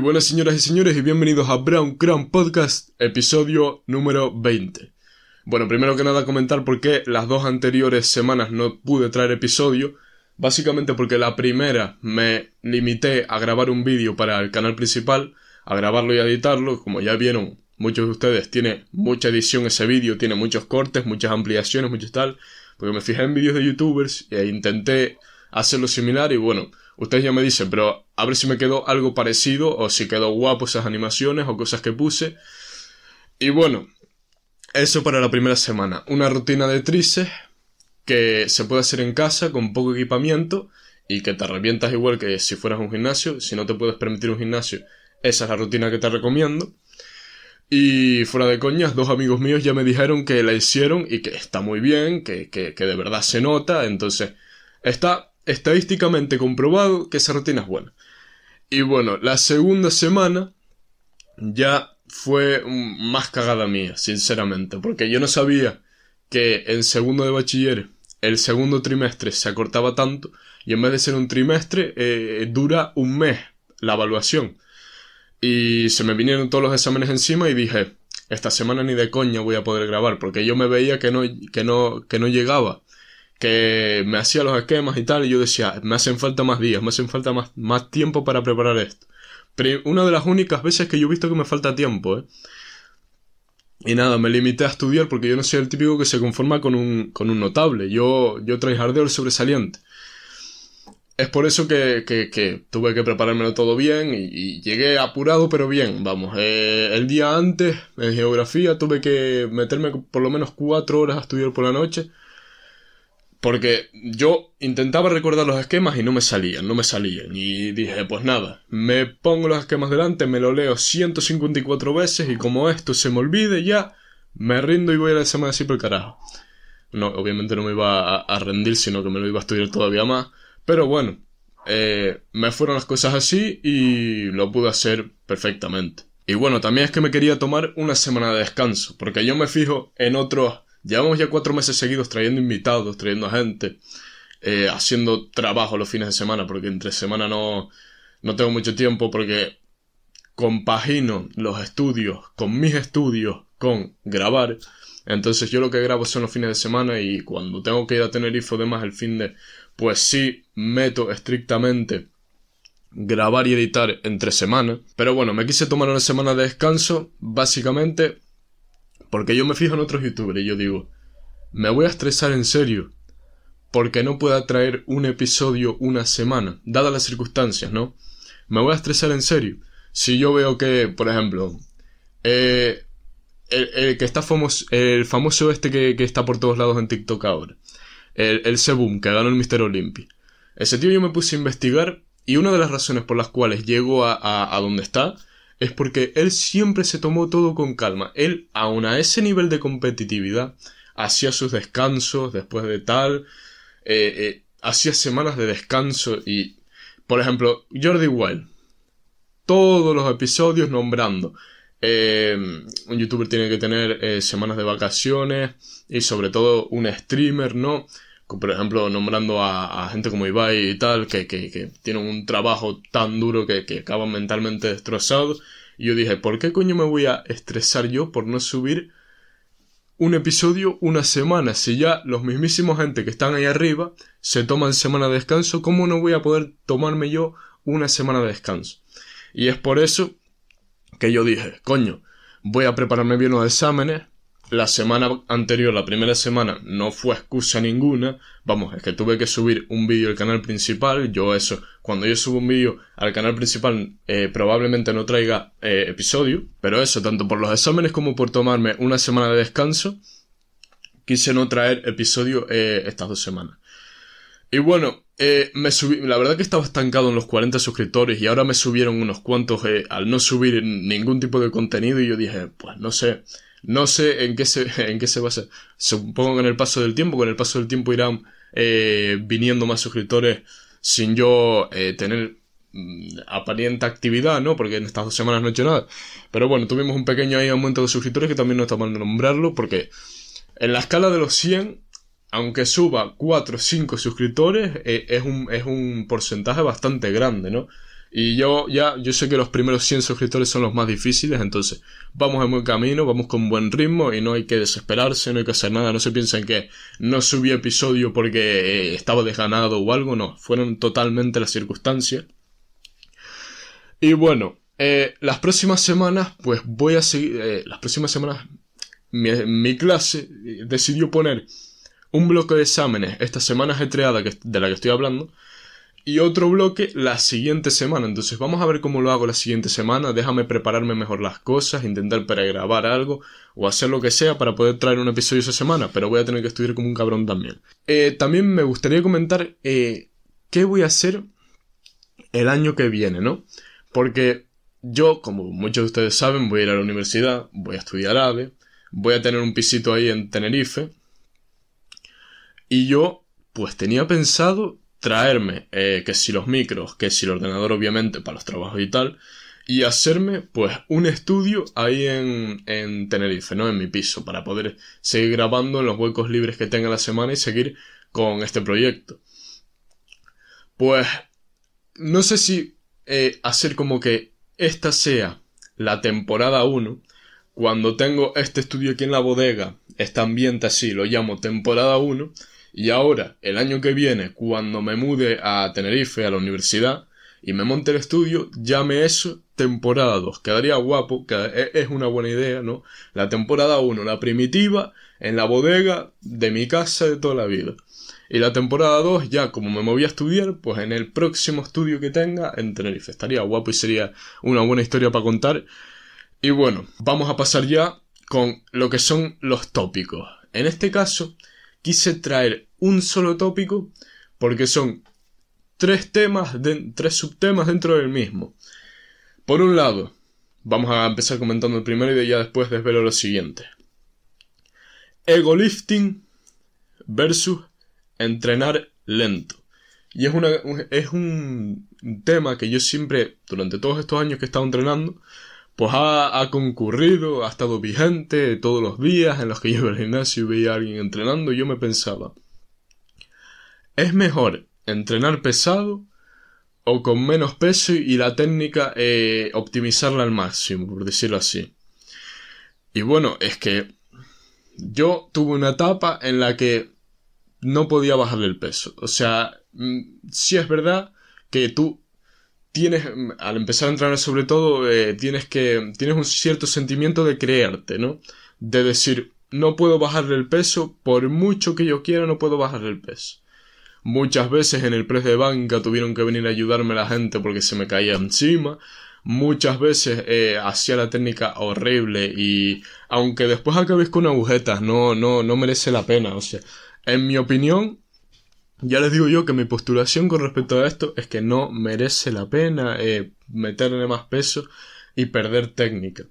buenas señoras y señores y bienvenidos a Brown Crown Podcast, episodio número 20. Bueno, primero que nada comentar por qué las dos anteriores semanas no pude traer episodio. Básicamente porque la primera me limité a grabar un vídeo para el canal principal, a grabarlo y a editarlo. Como ya vieron, muchos de ustedes tiene mucha edición ese vídeo, tiene muchos cortes, muchas ampliaciones, muchos tal. Porque me fijé en vídeos de youtubers e intenté hacerlo similar y bueno, ustedes ya me dicen, pero a ver si me quedó algo parecido o si quedó guapo esas animaciones o cosas que puse. Y bueno, eso para la primera semana. Una rutina de tríceps que se puede hacer en casa con poco equipamiento y que te revientas igual que si fueras un gimnasio. Si no te puedes permitir un gimnasio, esa es la rutina que te recomiendo. Y fuera de coñas, dos amigos míos ya me dijeron que la hicieron y que está muy bien, que, que de verdad se nota. Entonces, está estadísticamente comprobado que esa rutina es buena. Y bueno, la segunda semana ya fue más cagada mía, sinceramente, porque yo no sabía que en segundo de bachiller el segundo trimestre se acortaba tanto y en vez de ser un trimestre eh, dura un mes la evaluación. Y se me vinieron todos los exámenes encima y dije, esta semana ni de coña voy a poder grabar, porque yo me veía que no, que no, que no llegaba, que me hacía los esquemas y tal, y yo decía, me hacen falta más días, me hacen falta más, más tiempo para preparar esto. Pero una de las únicas veces que yo he visto que me falta tiempo, ¿eh? Y nada, me limité a estudiar porque yo no soy el típico que se conforma con un, con un notable. Yo, yo tryhardeo el sobresaliente. Es por eso que, que, que, tuve que preparármelo todo bien y, y llegué apurado pero bien, vamos. Eh, el día antes, en geografía, tuve que meterme por lo menos cuatro horas a estudiar por la noche porque yo intentaba recordar los esquemas y no me salían, no me salían. Y dije, pues nada, me pongo los esquemas delante, me lo leo 154 veces y como esto se me olvide ya, me rindo y voy a la semana así por el carajo. No, obviamente no me iba a, a, rendir, sino que me lo iba a estudiar todavía más. Pero bueno, eh, me fueron las cosas así y lo pude hacer perfectamente. Y bueno, también es que me quería tomar una semana de descanso, porque yo me fijo en otros Llevamos ya cuatro meses seguidos trayendo invitados, trayendo gente, eh, haciendo trabajo los fines de semana, porque entre semana no, no tengo mucho tiempo, porque compagino los estudios con mis estudios, con grabar. Entonces yo lo que grabo son los fines de semana y cuando tengo que ir a Tenerife o demás el fin de, pues sí meto estrictamente grabar y editar entre semana. Pero bueno, me quise tomar una semana de descanso, básicamente porque yo me fijo en otros youtubers y yo digo, me voy a estresar en serio. Porque no pueda traer un episodio una semana, dadas las circunstancias, ¿no? Me voy a estresar en serio. Si yo veo que, por ejemplo, eh, el, que está famoso, el famoso este que, que, está por todos lados en TikTok ahora, el, el Sebum, que ganó el Mister Olympia. Ese tío yo me puse a investigar y una de las razones por las cuales llegó a, a, a donde está es porque él siempre se tomó todo con calma. Él, aun a ese nivel de competitividad, hacía sus descansos después de tal, eh, eh, hacía semanas de descanso y, por ejemplo, Jordi Wild, todos los episodios nombrando. Eh, un youtuber tiene que tener semanas de vacaciones y sobre todo un streamer, ¿no? Por ejemplo, nombrando a, gente como Ibai y tal, que, que, que tienen un trabajo tan duro que, que acaban mentalmente destrozados. Y yo dije, ¿por qué coño me voy a estresar yo por no subir un episodio una semana? Si ya los mismísimos gente que están ahí arriba se toman semana de descanso, ¿cómo no voy a poder tomarme yo una semana de descanso? Y es por eso que yo dije, coño, voy a prepararme bien los exámenes, la semana anterior, la primera semana, no fue excusa ninguna. Vamos, es que tuve que subir un vídeo al canal principal. Yo eso, cuando yo subo un vídeo al canal principal, eh, probablemente no traiga eh, episodio. Pero eso, tanto por los exámenes como por tomarme una semana de descanso, quise no traer episodio eh, estas dos semanas. Y bueno, me subí, la verdad que estaba estancado en los 40 suscriptores y ahora me subieron unos cuantos al no subir ningún tipo de contenido y yo dije, pues no sé, no sé en qué se, en qué se basa. Supongo que en el paso del tiempo, con el paso del tiempo irán eh, viniendo más suscriptores sin yo eh, tener mm, aparente actividad, ¿no? Porque en estas dos semanas no he hecho nada. Pero bueno, tuvimos un pequeño ahí aumento de suscriptores que también no está mal nombrarlo porque en la escala de los 100, aunque suba 4 o 5 suscriptores, eh, es, un, es un porcentaje bastante grande, ¿no? Y yo ya, yo sé que los primeros 100 suscriptores son los más difíciles, entonces vamos en buen camino, vamos con buen ritmo y no hay que desesperarse, no hay que hacer nada, no se piensen que no subí episodio porque eh, estaba desganado o algo, no, fueron totalmente las circunstancias. Y bueno, eh, las próximas semanas, pues voy a seguir, eh, las próximas semanas, mi, mi clase decidió poner un bloque de exámenes esta semana que, de la que estoy hablando, y otro bloque la siguiente semana. Entonces vamos a ver cómo lo hago la siguiente semana. Déjame prepararme mejor las cosas, intentar pregrabar algo o hacer lo que sea para poder traer un episodio esa semana, pero voy a tener que estudiar como un cabrón también. Eh, también me gustaría comentar eh, qué voy a hacer el año que viene, ¿no? Porque yo, como muchos de ustedes saben, voy a ir a la universidad, voy a estudiar AVE, voy a tener un pisito ahí en Tenerife. Y yo, pues tenía pensado traerme eh, que si los micros, que si el ordenador obviamente para los trabajos y tal, y hacerme pues un estudio ahí en, en Tenerife, ¿no? En mi piso, para poder seguir grabando en los huecos libres que tenga la semana y seguir con este proyecto. Pues no sé si eh, hacer como que esta sea la temporada 1, cuando tengo este estudio aquí en la bodega, este ambiente así, lo llamo temporada 1, y ahora, el año que viene, cuando me mude a Tenerife, a la universidad, y me monte el estudio, llame eso temporada 2. Quedaría guapo, e, es una buena idea, ¿no? La temporada 1, la primitiva, en la bodega de mi casa de toda la vida. Y la temporada 2, ya como me moví a estudiar, pues en el próximo estudio que tenga en Tenerife. Estaría guapo y sería una buena historia para contar. Y bueno, vamos a pasar ya con lo que son los tópicos. En este caso, quise traer un solo tópico porque son tres temas, tres subtemas dentro del mismo. Por un lado, vamos a empezar comentando el primero y ya después desvelo lo siguiente. Ego lifting versus entrenar lento. Y es, una, es un tema que yo siempre, durante todos estos años que he estado entrenando, pues ha, concurrido, ha estado vigente todos los días en los que yo iba al gimnasio y veía a alguien entrenando yo me pensaba, ¿es mejor entrenar pesado o con menos peso y la técnica eh, optimizarla al máximo, por decirlo así? Y bueno, es que yo tuve una etapa en la que no podía bajarle el peso. O sea, mm, sí es verdad que tú tienes, al empezar a entrenar sobre todo, eh, tienes que, tienes un cierto sentimiento de creerte, ¿no? De decir, no puedo bajarle el peso, por mucho que yo quiera, no puedo bajarle el peso. Muchas veces en el press de banca tuvieron que venir a ayudarme la gente porque se me caía encima. Muchas veces eh, hacía la técnica horrible y aunque después acabéis con agujetas, no, no, no merece la pena. O sea, en mi opinión, ya les digo yo que mi postulación con respecto a esto es que no merece la pena eh, meterle más peso y perder técnica.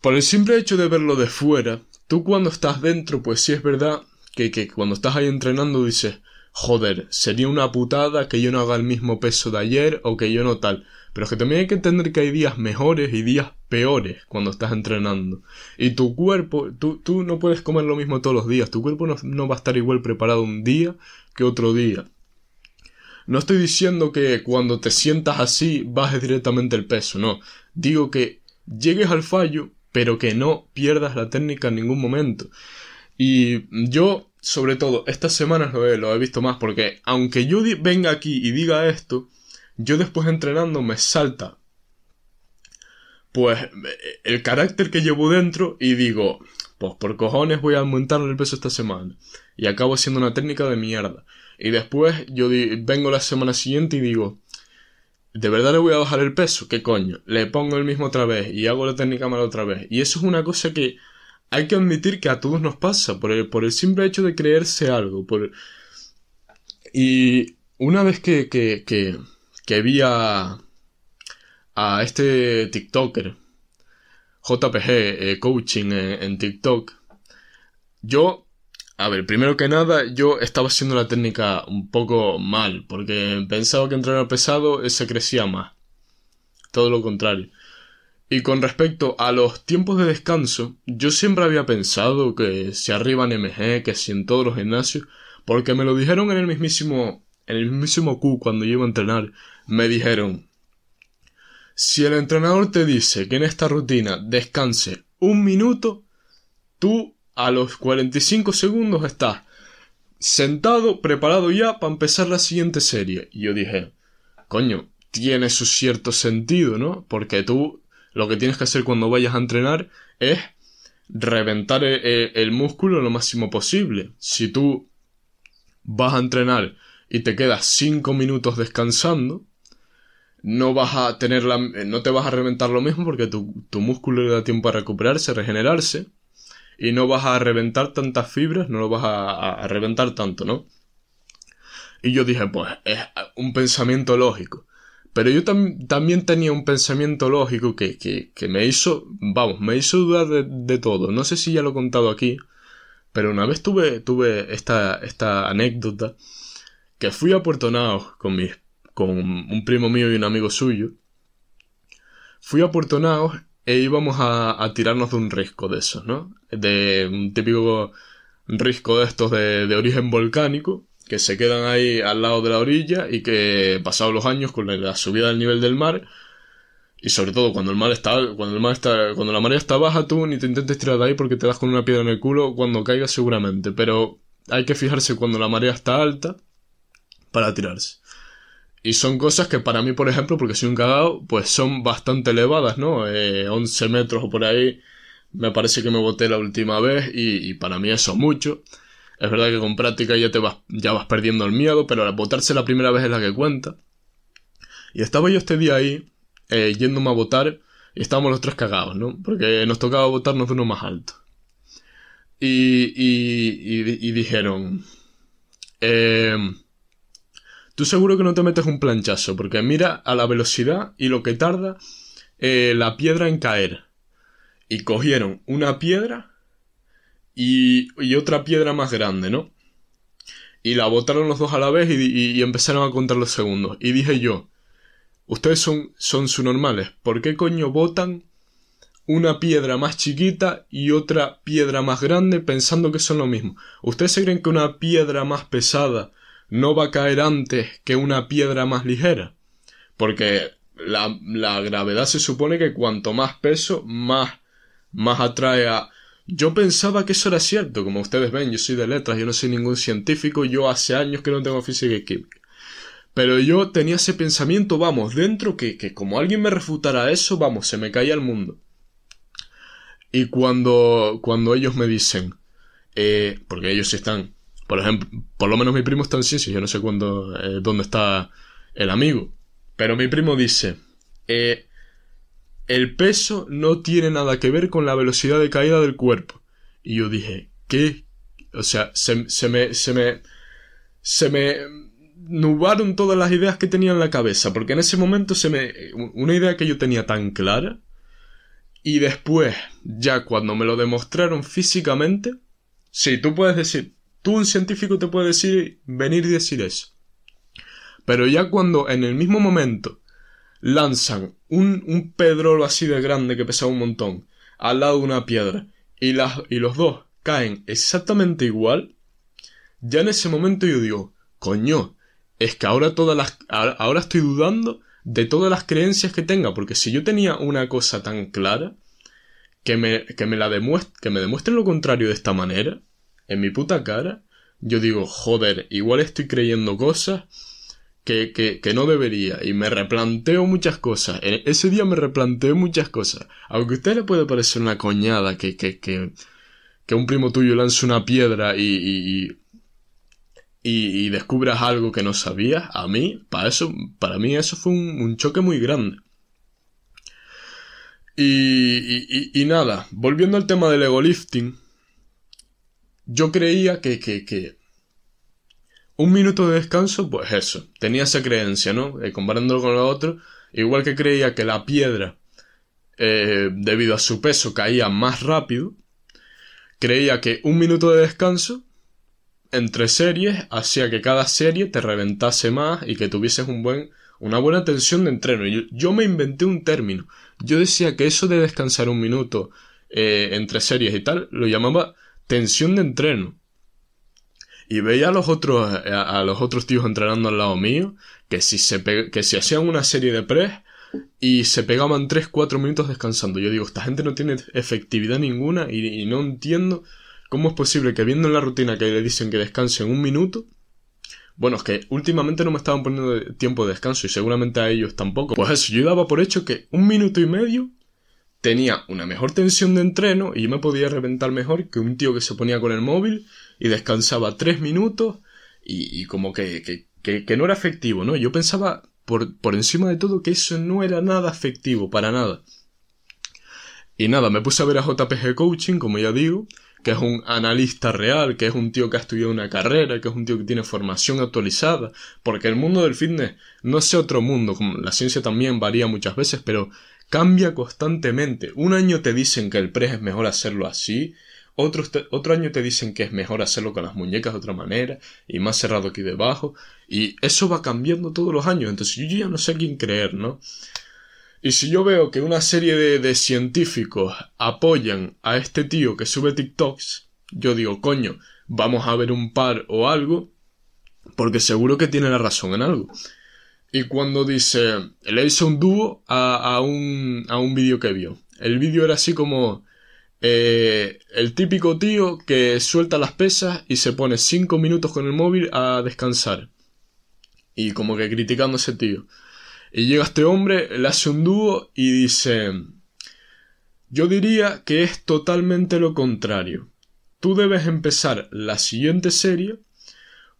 Por el simple hecho de verlo de fuera, tú cuando estás dentro, pues sí es verdad que, que cuando estás ahí entrenando dices, joder, sería una putada que yo no haga el mismo peso de ayer o que yo no tal. Pero es que también hay que entender que hay días mejores y días peores cuando estás entrenando. Y tu cuerpo, tú, tú no puedes comer lo mismo todos los días. Tu cuerpo no, va a estar igual preparado un día que otro día. No estoy diciendo que cuando te sientas así bajes directamente el peso, no. Digo que llegues al fallo, pero que no pierdas la técnica en ningún momento. Y yo, sobre todo, estas semanas lo lo he visto más porque aunque yo venga aquí y diga esto, yo después entrenando me salta pues el carácter que llevo dentro y digo, pues por cojones voy a aumentar el peso esta semana. Y acabo haciendo una técnica de mierda. Y después yo vengo la semana siguiente y digo, ¿de verdad le voy a bajar el peso? ¿Qué coño? Le pongo el mismo otra vez y hago la técnica mal otra vez. Y eso es una cosa que hay que admitir que a todos nos pasa, por el, por el simple hecho de creerse algo. Por... Y una vez que, que que vi a, este TikToker, JPG eh, Coaching en, TikTok, yo, a ver, primero que nada, yo estaba haciendo la técnica un poco mal, porque pensaba que entrenar pesado se crecía más. Todo lo contrario. Y con respecto a los tiempos de descanso, yo siempre había pensado que si arriba en MG, que si en todos los gimnasios, porque me lo dijeron en el mismísimo, en el mismísimo Q cuando yo iba a entrenar, me dijeron, Si el entrenador te dice que en esta rutina descanse un minuto, tú a los 45 segundos estás sentado, preparado ya para empezar la siguiente serie. Y yo dije, coño, tiene su cierto sentido, ¿no? Porque tú lo que tienes que hacer cuando vayas a entrenar es reventar e, e, el, músculo lo máximo posible. Si tú vas a entrenar y te quedas 5 minutos descansando, no vas a tener la, no te vas a reventar lo mismo porque tu, tu músculo le da tiempo a recuperarse, regenerarse, y no vas a reventar tantas fibras, no lo vas a reventar tanto, ¿no? Y yo dije, pues es un pensamiento lógico. Pero yo también tenía un pensamiento lógico que, que, que, me hizo, vamos, me hizo dudar de, de, todo. No sé si ya lo he contado aquí, pero una vez tuve, tuve esta, esta anécdota que fui a Puerto Naos con, mis, con un primo mío y un amigo suyo. Fui a Puerto Naos e íbamos a, a tirarnos de un risco de esos, ¿no? De un típico risco de estos de, de origen volcánico que se quedan ahí al lado de la orilla y que pasados los años con la subida del nivel del mar y sobre todo cuando el mar está cuando el mar está cuando la marea está baja tú ni te intentes tirar de ahí porque te das con una piedra en el culo cuando caiga seguramente pero hay que fijarse cuando la marea está alta para tirarse y son cosas que para mí por ejemplo porque soy un cagado pues son bastante elevadas no eh, 11 metros o por ahí me parece que me boté la última vez y, y para mí eso es mucho es verdad que con práctica ya te vas, ya vas perdiendo el miedo, pero votarse la primera vez es la que cuenta. Y estaba yo este día ahí, eh, yéndome a votar, y estábamos los tres cagados, ¿no? Porque nos tocaba votarnos de uno más alto. Y, y, y, dijeron, eh, tú seguro que no te metes un planchazo, porque mira a la velocidad y lo que tarda eh, la piedra en caer. Y cogieron una piedra y, otra piedra más grande, ¿no? Y la botaron los dos a la vez y, empezaron a contar los segundos. Y dije yo, ustedes son, son normales, ¿por qué coño botan una piedra más chiquita y otra piedra más grande pensando que son lo mismo? ¿Ustedes se creen que una piedra más pesada no va a caer antes que una piedra más ligera? Porque la, la gravedad se supone que cuanto más peso, más, más atrae a yo pensaba que eso era cierto, como ustedes ven, yo soy de letras, yo no soy ningún científico, yo hace años que no tengo física y química. Pero yo tenía ese pensamiento, vamos, dentro que, que como alguien me refutara eso, vamos, se me caía el mundo. Y cuando, cuando ellos me dicen, eh, porque ellos están, por ejemplo, por lo menos mi primo está ciencias, yo no sé cuándo, eh, dónde está el amigo, pero mi primo dice, eh, el peso no tiene nada que ver con la velocidad de caída del cuerpo. Y yo dije, ¿qué? O sea, se, se me, se me, se me nubaron todas las ideas que tenía en la cabeza, porque en ese momento se me, una idea que yo tenía tan clara, y después, ya cuando me lo demostraron físicamente, sí, tú puedes decir, tú un científico te puede decir, venir y decir eso. Pero ya cuando en el mismo momento lanzan un, un pedrolo así de grande que pesa un montón al lado de una piedra y, las, y los dos caen exactamente igual, ya en ese momento yo digo, coño, es que ahora todas las, ahora estoy dudando de todas las creencias que tenga, porque si yo tenía una cosa tan clara, que me, que me la demuestre, que me demuestren lo contrario de esta manera, en mi puta cara, yo digo, joder, igual estoy creyendo cosas que, que, que, no debería y me replanteo muchas cosas. Ese día me replanteo muchas cosas. Aunque a usted le puede parecer una coñada que, que, que, que un primo tuyo lance una piedra y, y, y, descubras algo que no sabías, a mí, para eso, para mí eso fue un, un choque muy grande. Y, y, y, nada, volviendo al tema del ego lifting, yo creía que, que, un minuto de descanso, pues eso, tenía esa creencia, ¿no? Eh, comparándolo con lo otro, igual que creía que la piedra, eh, debido a su peso, caía más rápido, creía que un minuto de descanso entre series hacía que cada serie te reventase más y que tuvieses un buen, una buena tensión de entreno. Yo, yo me inventé un término. Yo decía que eso de descansar un minuto eh, entre series y tal, lo llamaba tensión de entreno. Y veía a los otros, a, los otros tíos entrenando al lado mío, que si se que si hacían una serie de press, y se pegaban 3-4 minutos descansando. Yo digo, esta gente no tiene efectividad ninguna y, no entiendo cómo es posible que viendo en la rutina que le dicen que descansen un minuto, bueno, es que últimamente no me estaban poniendo tiempo de descanso y seguramente a ellos tampoco. Pues eso, yo daba por hecho que un minuto y medio tenía una mejor tensión de entreno y yo me podía reventar mejor que un tío que se ponía con el móvil y descansaba 3 minutos y, como que, que, que no era efectivo, ¿no? Yo pensaba por, encima de todo que eso no era nada efectivo, para nada. Y nada, me puse a ver a JPG Coaching, como ya digo, que es un analista real, que es un tío que ha estudiado una carrera, que es un tío que tiene formación actualizada, porque el mundo del fitness no es otro mundo, como la ciencia también varía muchas veces, pero cambia constantemente. Un año te dicen que el press es mejor hacerlo así, otro, otro año te dicen que es mejor hacerlo con las muñecas de otra manera y más cerrado aquí debajo. Y eso va cambiando todos los años. Entonces yo ya no sé a quién creer, ¿no? Y si yo veo que una serie de, de científicos apoyan a este tío que sube TikToks, yo digo, coño, vamos a ver un par o algo, porque seguro que tiene la razón en algo. Y cuando dice, le hizo un dúo a, a un, a un vídeo que vio. El vídeo era así como, eh, el típico tío que suelta las pesas y se pone 5 minutos con el móvil a descansar. Y como que criticando a ese tío. Y llega este hombre, le hace un dúo y dice... Yo diría que es totalmente lo contrario. Tú debes empezar la siguiente serie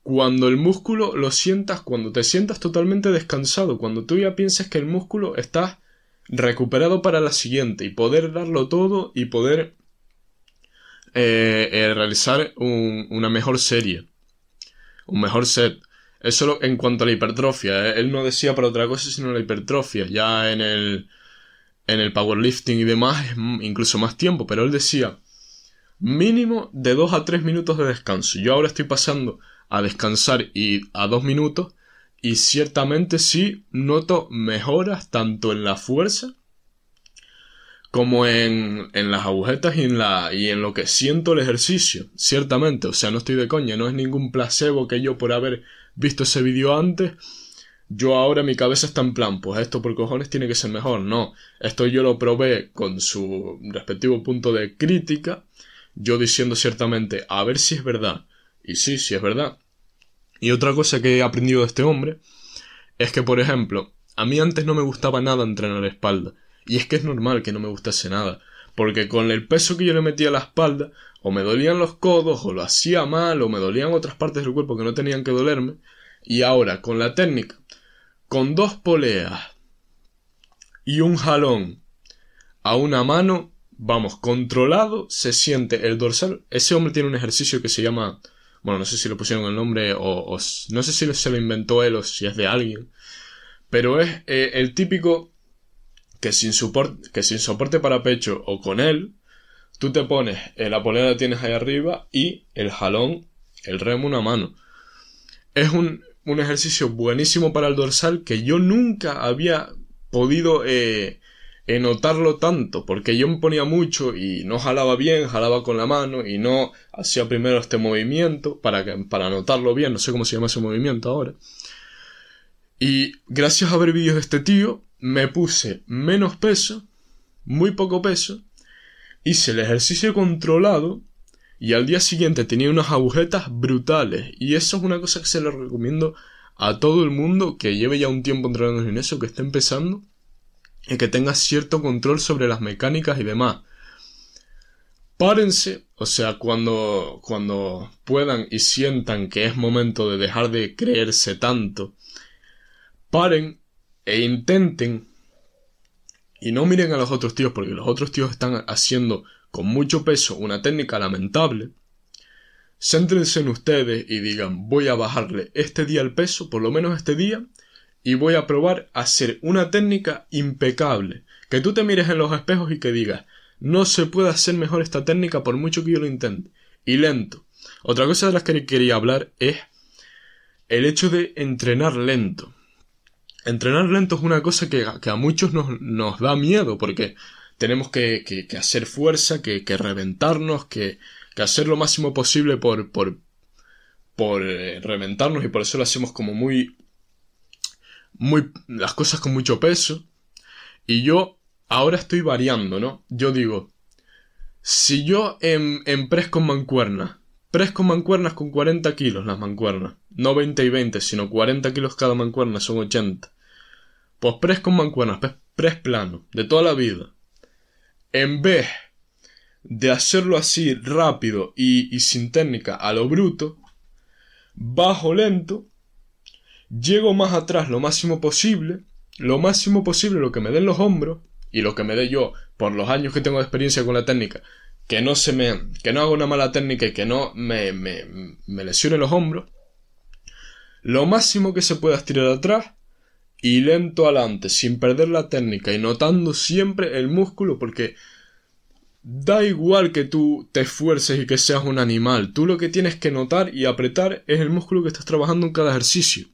cuando el músculo lo sientas, cuando te sientas totalmente descansado, cuando tú ya pienses que el músculo está recuperado para la siguiente y poder darlo todo y poder eh, eh, realizar una mejor serie, un mejor set. Eso en cuanto a la hipertrofia. ¿eh? Él no decía para otra cosa sino la hipertrofia. Ya en el, en el powerlifting y demás incluso más tiempo, pero él decía mínimo de 2 a 3 minutos de descanso. Yo ahora estoy pasando a descansar y a 2 minutos y ciertamente sí noto mejoras tanto en la fuerza como en, en las agujetas y en, la, y en lo que siento el ejercicio, ciertamente, o sea, no estoy de coña, no es ningún placebo que yo por haber visto ese vídeo antes, yo ahora mi cabeza está en plan, pues esto por cojones tiene que ser mejor, no, esto yo lo probé con su respectivo punto de crítica, yo diciendo ciertamente, a ver si es verdad, y sí, sí es verdad, y otra cosa que he aprendido de este hombre es que, por ejemplo, a mí antes no me gustaba nada entrenar espalda. Y es que es normal que no me gustase nada. Porque con el peso que yo le metía a la espalda, o me dolían los codos, o lo hacía mal, o me dolían otras partes del cuerpo que no tenían que dolerme. Y ahora, con la técnica, con dos poleas y un jalón a una mano, vamos, controlado, se siente el dorsal. Ese hombre tiene un ejercicio que se llama bueno, no sé si le pusieron el nombre o, no sé si se lo inventó él o si es de alguien. Pero es eh, el típico que sin, soporte, para pecho o con él, tú te pones eh, la polera tienes ahí arriba y el jalón, el remo una mano. Es un, un ejercicio buenísimo para el dorsal que yo nunca había podido eh, notarlo tanto, porque yo me ponía mucho y no jalaba bien, jalaba con la mano y no hacía primero este movimiento para, para notarlo bien, no sé cómo se llama ese movimiento ahora. Y gracias a ver vídeos de este tío, me puse menos peso, muy poco peso, hice el ejercicio controlado y al día siguiente tenía unas agujetas brutales. Y eso es una cosa que se lo recomiendo a todo el mundo que lleve ya un tiempo entrenando en eso, que esté empezando y que tenga cierto control sobre las mecánicas y demás. Párense, o sea, cuando, cuando puedan y sientan que es momento de dejar de creerse tanto, paren e intenten y no miren a los otros tíos porque los otros tíos están haciendo con mucho peso una técnica lamentable. Céntrense en ustedes y digan voy a bajarle este día el peso, por lo menos este día, y voy a probar a hacer una técnica impecable. Que tú te mires en los espejos y que digas, no se puede hacer mejor esta técnica por mucho que yo lo intente. Y lento. Otra cosa de las que quería hablar es el hecho de entrenar lento. Entrenar lento es una cosa que, a muchos nos, da miedo porque tenemos que, hacer fuerza, que, reventarnos, que, hacer lo máximo posible por, por, por eh, reventarnos y por eso lo hacemos como muy muy las cosas con mucho peso. Y yo ahora estoy variando, ¿no? Yo digo, si yo en, en press con mancuernas, press con mancuernas con 40 kilos las mancuernas, no 20 y 20, sino 40 kilos cada mancuerna, son 80. Pues press con mancuernas, press plano, de toda la vida. En vez de hacerlo así rápido y, y sin técnica a lo bruto, bajo lento, llego más atrás lo máximo posible, lo máximo posible lo que me den los hombros, y lo que me dé yo por los años que tengo de experiencia con la técnica, que no se me, que no haga una mala técnica y que no me, me, me lesione los hombros, lo máximo que se pueda estirar atrás y lento adelante, sin perder la técnica y notando siempre el músculo, porque da igual que tú te esfuerces y que seas un animal, tú lo que tienes que notar y apretar es el músculo que estás trabajando en cada ejercicio.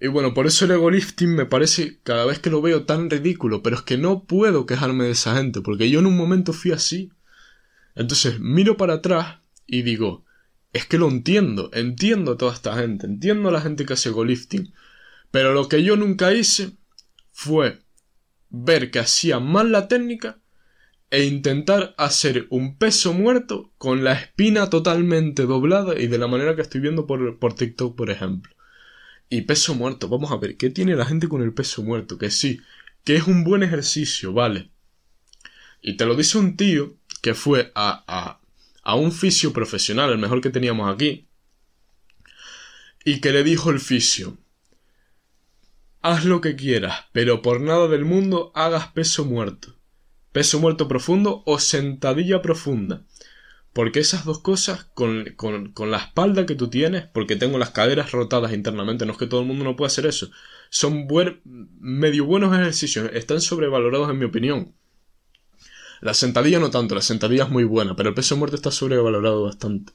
Y bueno, por eso el ego lifting me parece cada vez que lo veo tan ridículo, pero es que no puedo quejarme de esa gente, porque yo en un momento fui así. Entonces miro para atrás y digo, es que lo entiendo, entiendo a toda esta gente, entiendo a la gente que hace ego lifting, pero lo que yo nunca hice fue ver que hacía mal la técnica e intentar hacer un peso muerto con la espina totalmente doblada y de la manera que estoy viendo por, por TikTok, por ejemplo. Y peso muerto, vamos a ver, ¿qué tiene la gente con el peso muerto? Que sí, que es un buen ejercicio, vale. Y te lo dice un tío que fue a, a, a un fisio profesional, el mejor que teníamos aquí, y que le dijo el fisio, haz lo que quieras, pero por nada del mundo hagas peso muerto. Peso muerto profundo o sentadilla profunda. Porque esas dos cosas, con, con, la espalda que tú tienes, porque tengo las caderas rotadas internamente, no es que todo el mundo no pueda hacer eso, son buen, medio buenos ejercicios, están sobrevalorados en mi opinión. La sentadilla no tanto, la sentadilla es muy buena, pero el peso muerto está sobrevalorado bastante.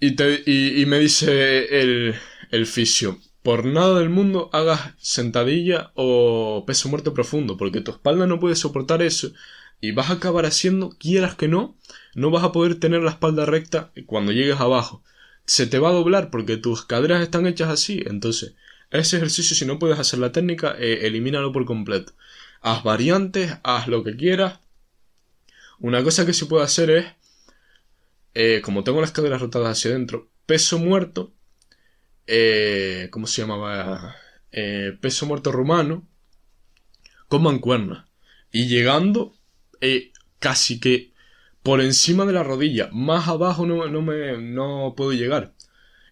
Y, te, y me dice el, el fisio, por nada del mundo hagas sentadilla o peso muerto profundo, porque tu espalda no puede soportar eso y vas a acabar haciendo, quieras que no, no vas a poder tener la espalda recta cuando llegues abajo. Se te va a doblar porque tus caderas están hechas así. Entonces, ese ejercicio, si no puedes hacer la técnica, eh, elimínalo por completo. Haz variantes, haz lo que quieras. Una cosa que se puede hacer es, eh, como tengo las caderas rotadas hacia adentro, peso muerto, eh, ¿cómo se llamaba? peso muerto rumano, con mancuernas. Y llegando casi que por encima de la rodilla, más abajo no, no me no puedo llegar.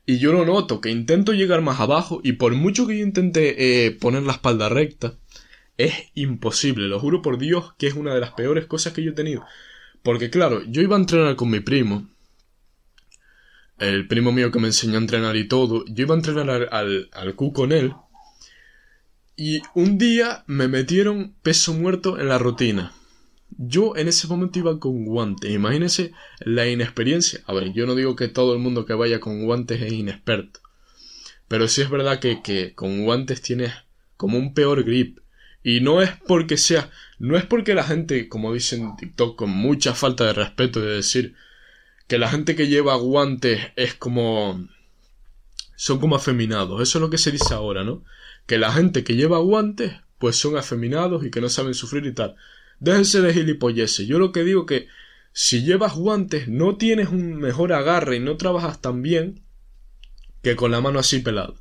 Y yo lo noto, que intento llegar más abajo y por mucho que yo intente eh, poner la espalda recta, es imposible, lo juro por Dios que es una de las peores cosas que yo he tenido. Porque claro, yo iba a entrenar con mi primo, el primo mío que me enseñó a entrenar y todo, yo iba a entrenar al, al, al Q con él, y un día me metieron peso muerto en la rutina. Yo en ese momento iba con guantes. Imagínense la inexperiencia. A ver, yo no digo que todo el mundo que vaya con guantes es inexperto. Pero sí es verdad que, que con guantes tienes como un peor grip. Y no es porque sea, no es porque la gente, como dicen en TikTok, con mucha falta de respeto de decir que la gente que lleva guantes es como, son como afeminados. Eso es lo que se dice ahora, ¿no? Que la gente que lleva guantes, pues son afeminados y que no saben sufrir y tal. Déjense de gilipolleces. Yo lo que digo que si llevas guantes no tienes un mejor agarre y no trabajas tan bien que con la mano así pelada.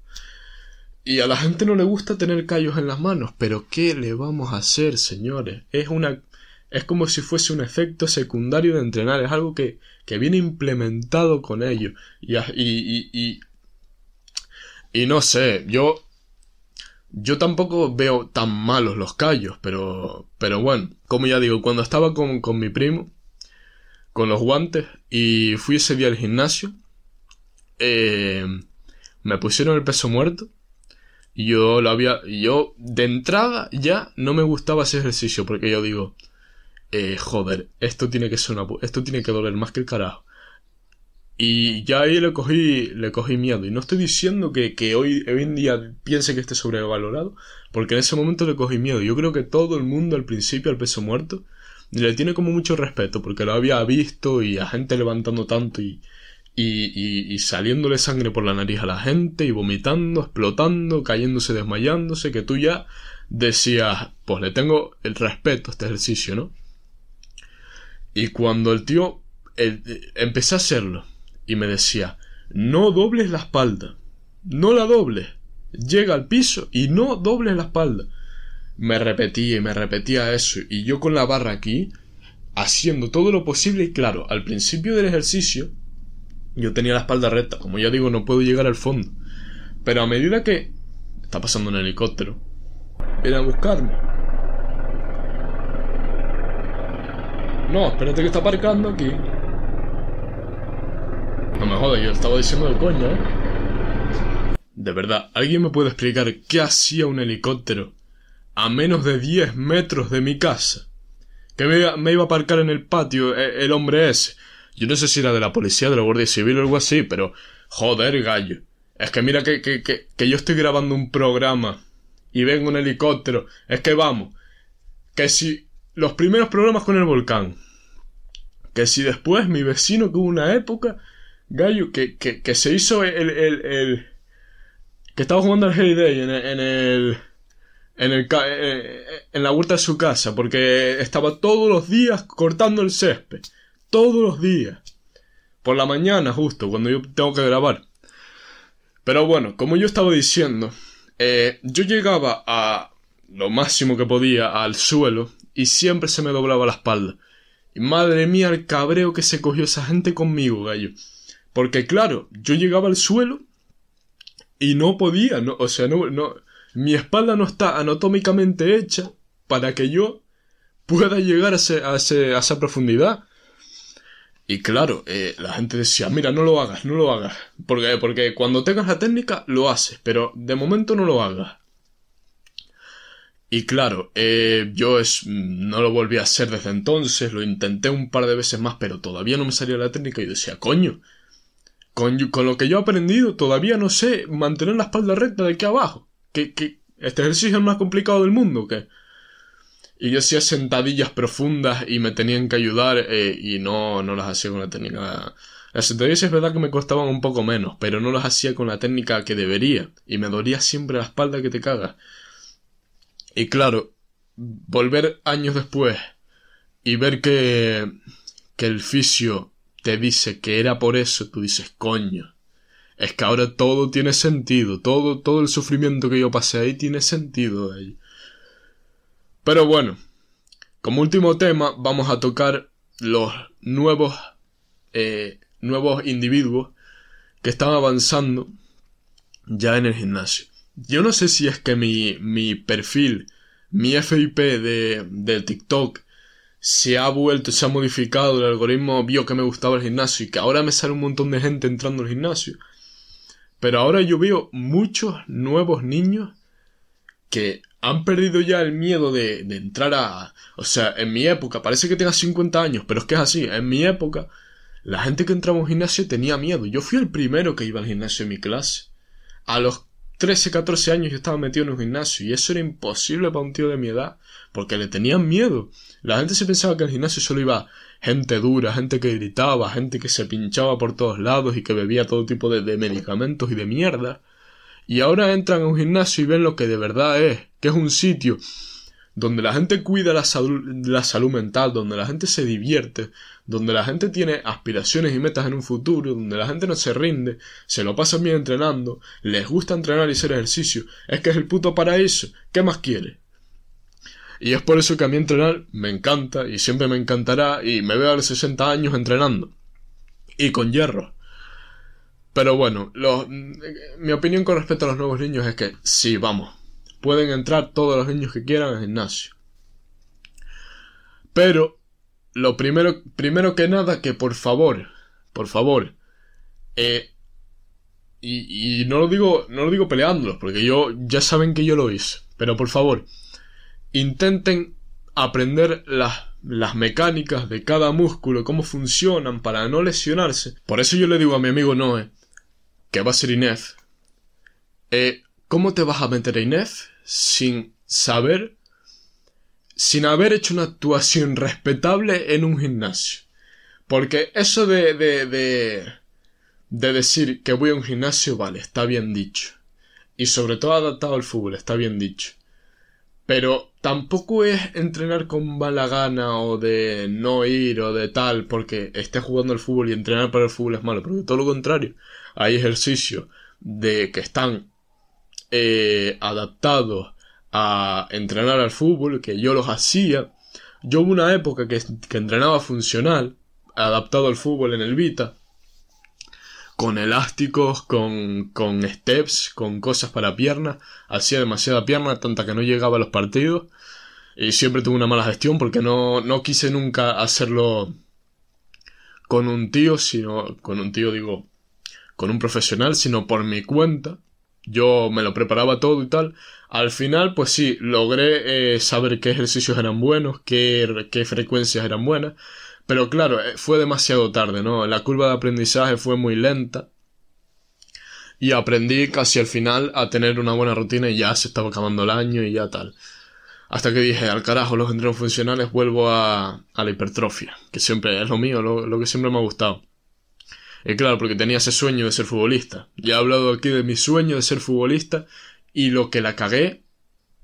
Y a la gente no le gusta tener callos en las manos, pero ¿qué le vamos a hacer, señores? Es una es como si fuese un efecto secundario de entrenar, es algo que, que viene implementado con ello. Y, y, y, y no sé, yo yo tampoco veo tan malos los callos, pero, pero bueno, como ya digo, cuando estaba con, con mi primo, con los guantes, y fui ese día al gimnasio, eh, me pusieron el peso muerto, y yo lo había, yo de entrada ya no me gustaba ese ejercicio, porque yo digo, eh, joder, esto tiene que ser una, esto tiene que doler más que el carajo. Y ya ahí le cogí, le cogí miedo. Y no estoy diciendo que, que hoy, hoy en día piense que esté sobrevalorado, porque en ese momento le cogí miedo. Yo creo que todo el mundo al principio al peso muerto le tiene como mucho respeto, porque lo había visto y a gente levantando tanto y, y, y, saliéndole sangre por la nariz a la gente y vomitando, explotando, cayéndose, desmayándose, que tú ya decía, pues le tengo el respeto a este ejercicio, ¿no? Y cuando el tío empecé a hacerlo y me decía, no dobles la espalda, no la dobles, llega al piso y no dobles la espalda. Me repetía y me repetía eso y yo con la barra aquí, haciendo todo lo posible y claro, al principio del ejercicio yo tenía la espalda recta, como ya digo, no puedo llegar al fondo. Pero a medida que está pasando un helicóptero, viene a buscarme. No, espérate que está aparcando aquí. No me jodas, yo estaba diciendo de coño, ¿eh? De verdad, ¿alguien me puede explicar qué hacía un helicóptero a menos de 10 metros de mi casa? Que me, iba a aparcar en el patio eh, el, hombre ese. Yo no sé si era de la policía, de la Guardia Civil o algo así, pero... Joder, gallo. Es que mira que, que, que, que yo estoy grabando un programa y vengo un helicóptero. Es que vamos. Que si los primeros programas con el volcán. Que si después mi vecino que hubo una época Gallo, que, que, que se hizo el, el, el, que estaba jugando al Heyday en el, en el, en, el, eh, en la huerta de su casa, porque estaba todos los días cortando el césped, todos los días, por la mañana justo, cuando yo tengo que grabar. Pero bueno, como yo estaba diciendo, eh, yo llegaba a lo máximo que podía al suelo y siempre se me doblaba la espalda. Y madre mía el cabreo que se cogió esa gente conmigo, gallo. Porque claro, yo llegaba al suelo y no podía, no, o sea, no, no, mi espalda no está anatómicamente hecha para que yo pueda llegar a, a, esa profundidad. Y claro, eh, la gente decía, mira, no lo hagas, no lo hagas. Porque, porque cuando tengas la técnica, lo haces, pero de momento no lo hagas. Y claro, eh, yo es, no lo volví a hacer desde entonces, lo intenté un par de veces más, pero todavía no me salía la técnica y decía, coño, con, lo que yo he aprendido, todavía no sé mantener la espalda recta de aquí abajo. Que, que este ejercicio es el más complicado del mundo, que. Y yo hacía sentadillas profundas y me tenían que ayudar eh, y no, no las hacía con la técnica. Las sentadillas es verdad que me costaban un poco menos, pero no las hacía con la técnica que debería. Y me dolía siempre la espalda que te cagas. Y claro, volver años después y ver que, que el fisio te dice que era por eso, tú dices, coño. Es que ahora todo tiene sentido, todo, todo el sufrimiento que yo pasé ahí tiene sentido ahí. Pero bueno, como último tema vamos a tocar los nuevos, eh, nuevos individuos que están avanzando ya en el gimnasio. Yo no sé si es que mi, mi perfil, mi FIP de, de TikTok se ha vuelto, se ha modificado, el algoritmo vio que me gustaba el gimnasio y que ahora me sale un montón de gente entrando al gimnasio. Pero ahora yo veo muchos nuevos niños que han perdido ya el miedo de, de entrar a... O sea, en mi época, parece que tenga 50 años, pero es que es así, en mi época, la gente que entraba a un gimnasio tenía miedo. Yo fui el primero que iba al gimnasio en mi clase. A los 13, 14 años yo estaba metido en un gimnasio y eso era imposible para un tío de mi edad, porque le tenían miedo. La gente se pensaba que al gimnasio solo iba gente dura, gente que gritaba, gente que se pinchaba por todos lados y que bebía todo tipo de, medicamentos y de mierda. Y ahora entran a un gimnasio y ven lo que de verdad es, que es un sitio donde la gente cuida la, la salud mental, donde la gente se divierte, donde la gente tiene aspiraciones y metas en un futuro, donde la gente no se rinde, se lo pasa bien entrenando, les gusta entrenar y hacer ejercicio, es que es el puto paraíso, ¿qué más quiere? Y es por eso que a mí entrenar me encanta y siempre me encantará y me veo a los 60 años entrenando. Y con hierro. Pero bueno, mi opinión con respecto a los nuevos niños es que sí, vamos, pueden entrar todos los niños que quieran al gimnasio. Pero, lo primero, primero que nada, que por favor, por favor, eh, y, y no lo digo, no lo digo peleándolos, porque yo, ya saben que yo lo hice, pero por favor, intenten aprender las, las mecánicas de cada músculo, cómo funcionan para no lesionarse. Por eso yo le digo a mi amigo Noé, que va a ser INEF, eh, ¿cómo te vas a meter a INEF sin saber, sin haber hecho una actuación respetable en un gimnasio? Porque eso de, de, de, de decir que voy a un gimnasio, vale, está bien dicho. Y sobre todo adaptado al fútbol, está bien dicho. Pero tampoco es entrenar con mala gana o de no ir o de tal porque esté jugando al fútbol y entrenar para el fútbol es malo, porque todo lo contrario. Hay ejercicios de que están eh, adaptados a entrenar al fútbol, que yo los hacía. Yo hubo una época que, que entrenaba funcional, adaptado al fútbol en el Vita, con elásticos, con, con steps, con cosas para piernas. Hacía demasiada pierna, tanta que no llegaba a los partidos. Y siempre tuve una mala gestión porque no, no quise nunca hacerlo con un tío, sino con un tío digo, con un profesional, sino por mi cuenta. Yo me lo preparaba todo y tal. Al final, pues sí, logré eh, saber qué ejercicios eran buenos, qué, qué frecuencias eran buenas. Pero claro, eh, fue demasiado tarde, ¿no? La curva de aprendizaje fue muy lenta. Y aprendí casi al final a tener una buena rutina y ya se estaba acabando el año y ya tal. Hasta que dije, al carajo, los entrenos funcionales, vuelvo a, la hipertrofia, que siempre es lo mío, lo, lo, que siempre me ha gustado. Y claro, porque tenía ese sueño de ser futbolista. Ya he hablado aquí de mi sueño de ser futbolista y lo que la cagué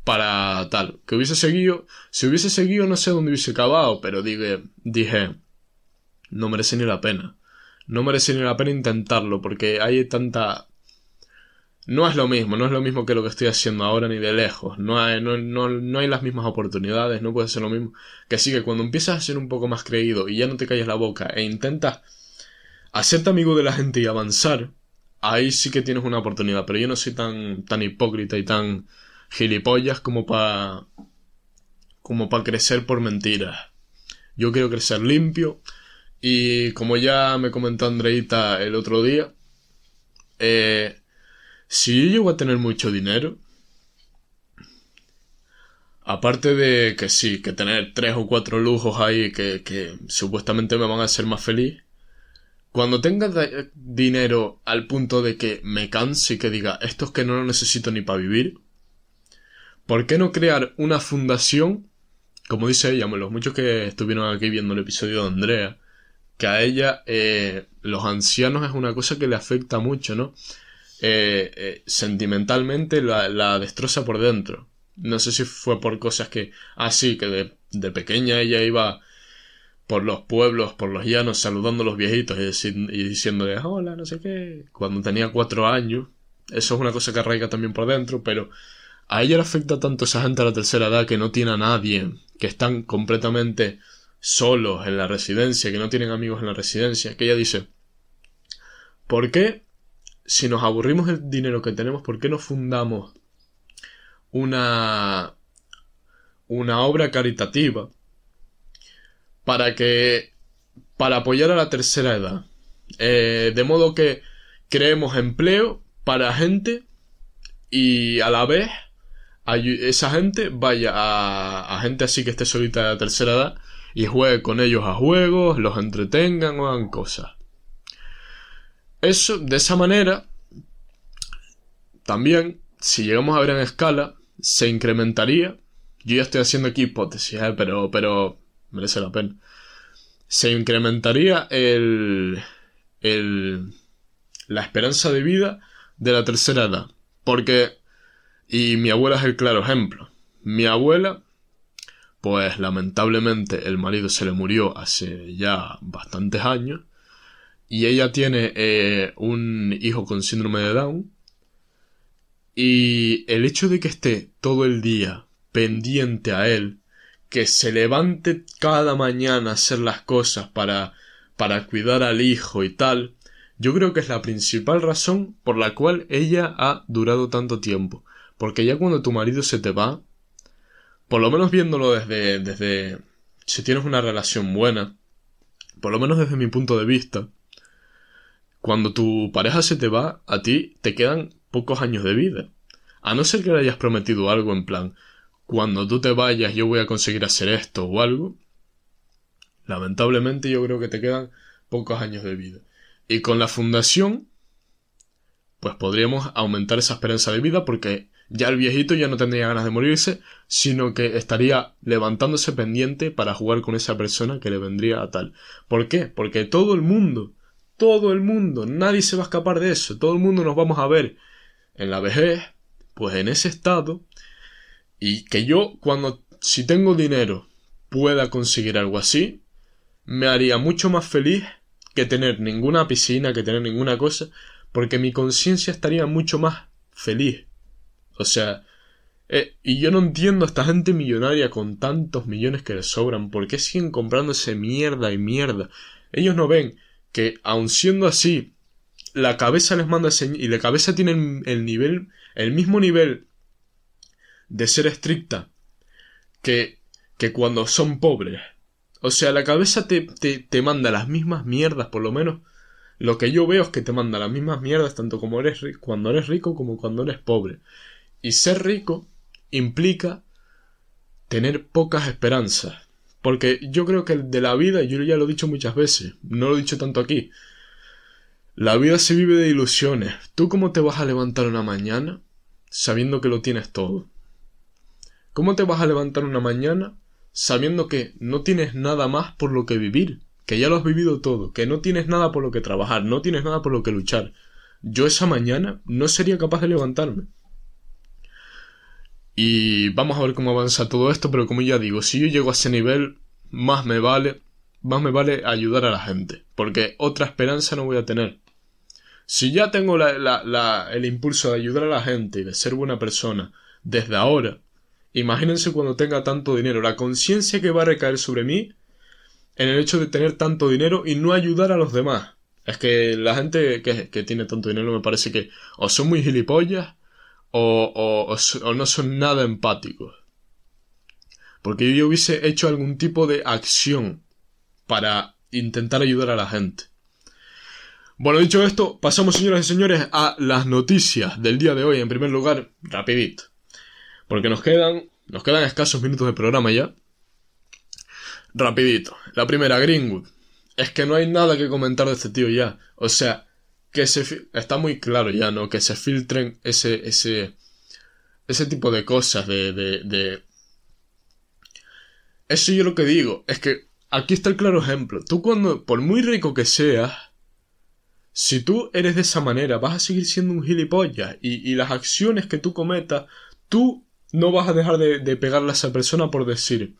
para tal. Que hubiese seguido, si hubiese seguido no sé dónde hubiese acabado, pero dije, dije, no merece ni la pena. No merece ni la pena intentarlo, porque hay tanta... No es lo mismo, no es lo mismo que lo que estoy haciendo ahora ni de lejos. No hay, no, no, no hay las mismas oportunidades, no puede ser lo mismo. Que sí, que cuando empiezas a ser un poco más creído y ya no te calles la boca e intentas hacerte amigo de la gente y avanzar, ahí sí que tienes una oportunidad. Pero yo no soy tan, tan hipócrita y tan gilipollas como para como para crecer por mentiras. Yo quiero crecer limpio y como ya me comentó Andreita el otro día, eh, si yo llego a tener mucho dinero, aparte de que sí, que tener tres o cuatro lujos ahí que, que supuestamente me van a hacer más feliz, cuando tenga dinero al punto de que me canse y que diga esto es que no lo necesito ni para vivir, ¿Por qué no crear una fundación? Como dice ella, los muchos que estuvieron aquí viendo el episodio de Andrea, que a ella eh, los ancianos es una cosa que le afecta mucho, ¿no? Eh, eh, sentimentalmente la, destroza por dentro. No sé si fue por cosas que... Ah, que de, pequeña ella iba por los pueblos, por los llanos, saludando a los viejitos y, y diciéndoles hola, no sé qué, cuando tenía cuatro años. Eso es una cosa que arraiga también por dentro, pero a ella le afecta tanto esa gente a la tercera edad que no tiene a nadie, que están completamente solos en la residencia, que no tienen amigos en la residencia, que ella dice, ¿por qué si nos aburrimos el dinero que tenemos, por qué no fundamos una una obra caritativa para que para apoyar a la tercera edad eh, de modo que creemos empleo para gente y a la vez esa gente vaya a, gente así que esté solita de tercera edad y juegue con ellos a juegos, los entretengan o hagan cosas. Eso, de esa manera, también, si llegamos a en escala, se incrementaría. Yo ya estoy haciendo aquí hipótesis, ¿eh? pero, pero merece la pena. Se incrementaría el, el, la esperanza de vida de la tercera edad. Porque y mi abuela es el claro ejemplo. Mi abuela, pues lamentablemente el marido se le murió hace ya bastantes años. Y ella tiene eh, un hijo con síndrome de Down. Y el hecho de que esté todo el día pendiente a él, que se levante cada mañana a hacer las cosas para, para cuidar al hijo y tal, yo creo que es la principal razón por la cual ella ha durado tanto tiempo. Porque ya cuando tu marido se te va, por lo menos viéndolo desde, desde, si tienes una relación buena, por lo menos desde mi punto de vista, cuando tu pareja se te va, a ti te quedan pocos años de vida. A no ser que le hayas prometido algo en plan, cuando tú te vayas yo voy a conseguir hacer esto o algo, lamentablemente yo creo que te quedan pocos años de vida. Y con la fundación, pues podríamos aumentar esa esperanza de vida porque ya el viejito ya no tendría ganas de morirse, sino que estaría levantándose pendiente para jugar con esa persona que le vendría a tal. ¿Por qué? Porque todo el mundo, todo el mundo, nadie se va a escapar de eso, todo el mundo nos vamos a ver en la vejez, pues en ese estado, Y que yo, cuando, si tengo dinero, pueda conseguir algo así, me haría mucho más feliz que tener ninguna piscina, que tener ninguna cosa, porque mi conciencia estaría mucho más feliz. O sea, eh, y yo no entiendo a esta gente millonaria con tantos millones que les sobran, ¿por qué siguen comprándose mierda y mierda? Ellos no ven que, aun siendo así, la cabeza les manda y la cabeza tiene el nivel, el mismo nivel de ser estricta que, que cuando son pobres. O sea, la cabeza te, te, te manda las mismas mierdas, por lo menos. Lo que yo veo es que te manda las mismas mierdas tanto como eres cuando eres rico como cuando eres pobre. Y ser rico implica tener pocas esperanzas. Porque yo creo que de la vida, yo ya lo he dicho muchas veces, no lo he dicho tanto aquí. La vida se vive de ilusiones. ¿Tú cómo te vas a levantar una mañana sabiendo que lo tienes todo? ¿Cómo te vas a levantar una mañana sabiendo que no tienes nada más por lo que vivir? Que ya lo has vivido todo, que no tienes nada por lo que trabajar, no tienes nada por lo que luchar. Yo esa mañana no sería capaz de levantarme. Y vamos a ver cómo avanza todo esto, pero como ya digo, si yo llego a ese nivel, más me vale, más me vale ayudar a la gente, porque otra esperanza no voy a tener. Si ya tengo el impulso de ayudar a la gente y de ser buena persona desde ahora, imagínense cuando tenga tanto dinero, la conciencia que va a recaer sobre mí en el hecho de tener tanto dinero y no ayudar a los demás. Es que la gente que, que tiene tanto dinero me parece que o son muy gilipollas o, o, no son nada empáticos. Porque yo hubiese hecho algún tipo de acción para intentar ayudar a la gente. Bueno, dicho esto, pasamos, señoras y señores, a las noticias del día de hoy. En primer lugar, rapidito. Porque nos quedan, nos quedan escasos minutos de programa ya. Rapidito. La primera, Greenwood. Es que no hay nada que comentar de este tío ya. O sea, que se... Está muy claro ya, ¿no? Que se filtren ese... ese ese tipo de cosas, de, de. Eso yo lo que digo, es que aquí está el claro ejemplo. Tú cuando, por muy rico que seas, si tú eres de esa manera, vas a seguir siendo un gilipollas y, y las acciones que tú cometas, tú no vas a dejar de, de pegarle a esa persona por decir,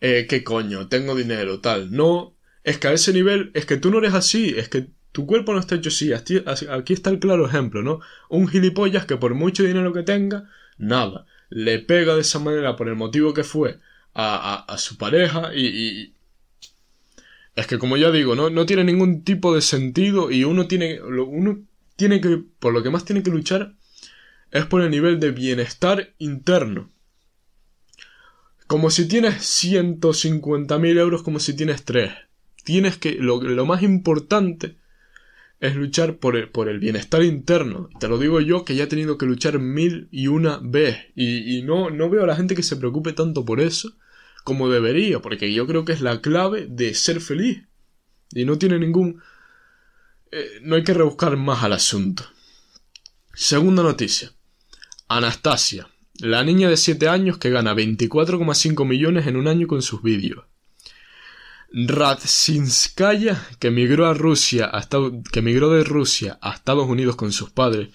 eh, ¿qué coño? Tengo dinero, tal. No, es que a ese nivel, es que tú no eres así, es que tu cuerpo no está hecho así. Aquí está el claro ejemplo, ¿no? Un gilipollas que por mucho dinero que tenga, nada, le pega de esa manera por el motivo que fue a, a, su pareja y, es que como ya digo, ¿no? no tiene ningún tipo de sentido y uno tiene, uno tiene que, por lo que más tiene que luchar es por el nivel de bienestar interno. Como si tienes 150.000 euros, como si tienes 3. Tienes que, lo, lo más importante es luchar por el, por el bienestar interno. Te lo digo yo que ya he tenido que luchar mil y una vez. Y, y no, no veo a la gente que se preocupe tanto por eso como debería, porque yo creo que es la clave de ser feliz. Y no tiene ningún... Eh, no hay que rebuscar más al asunto. Segunda noticia. Anastasia, la niña de 7 años que gana 24,5 millones en un año con sus vídeos. Radzinskaya, que migró a Rusia, que migró de Rusia a Estados Unidos con sus padres,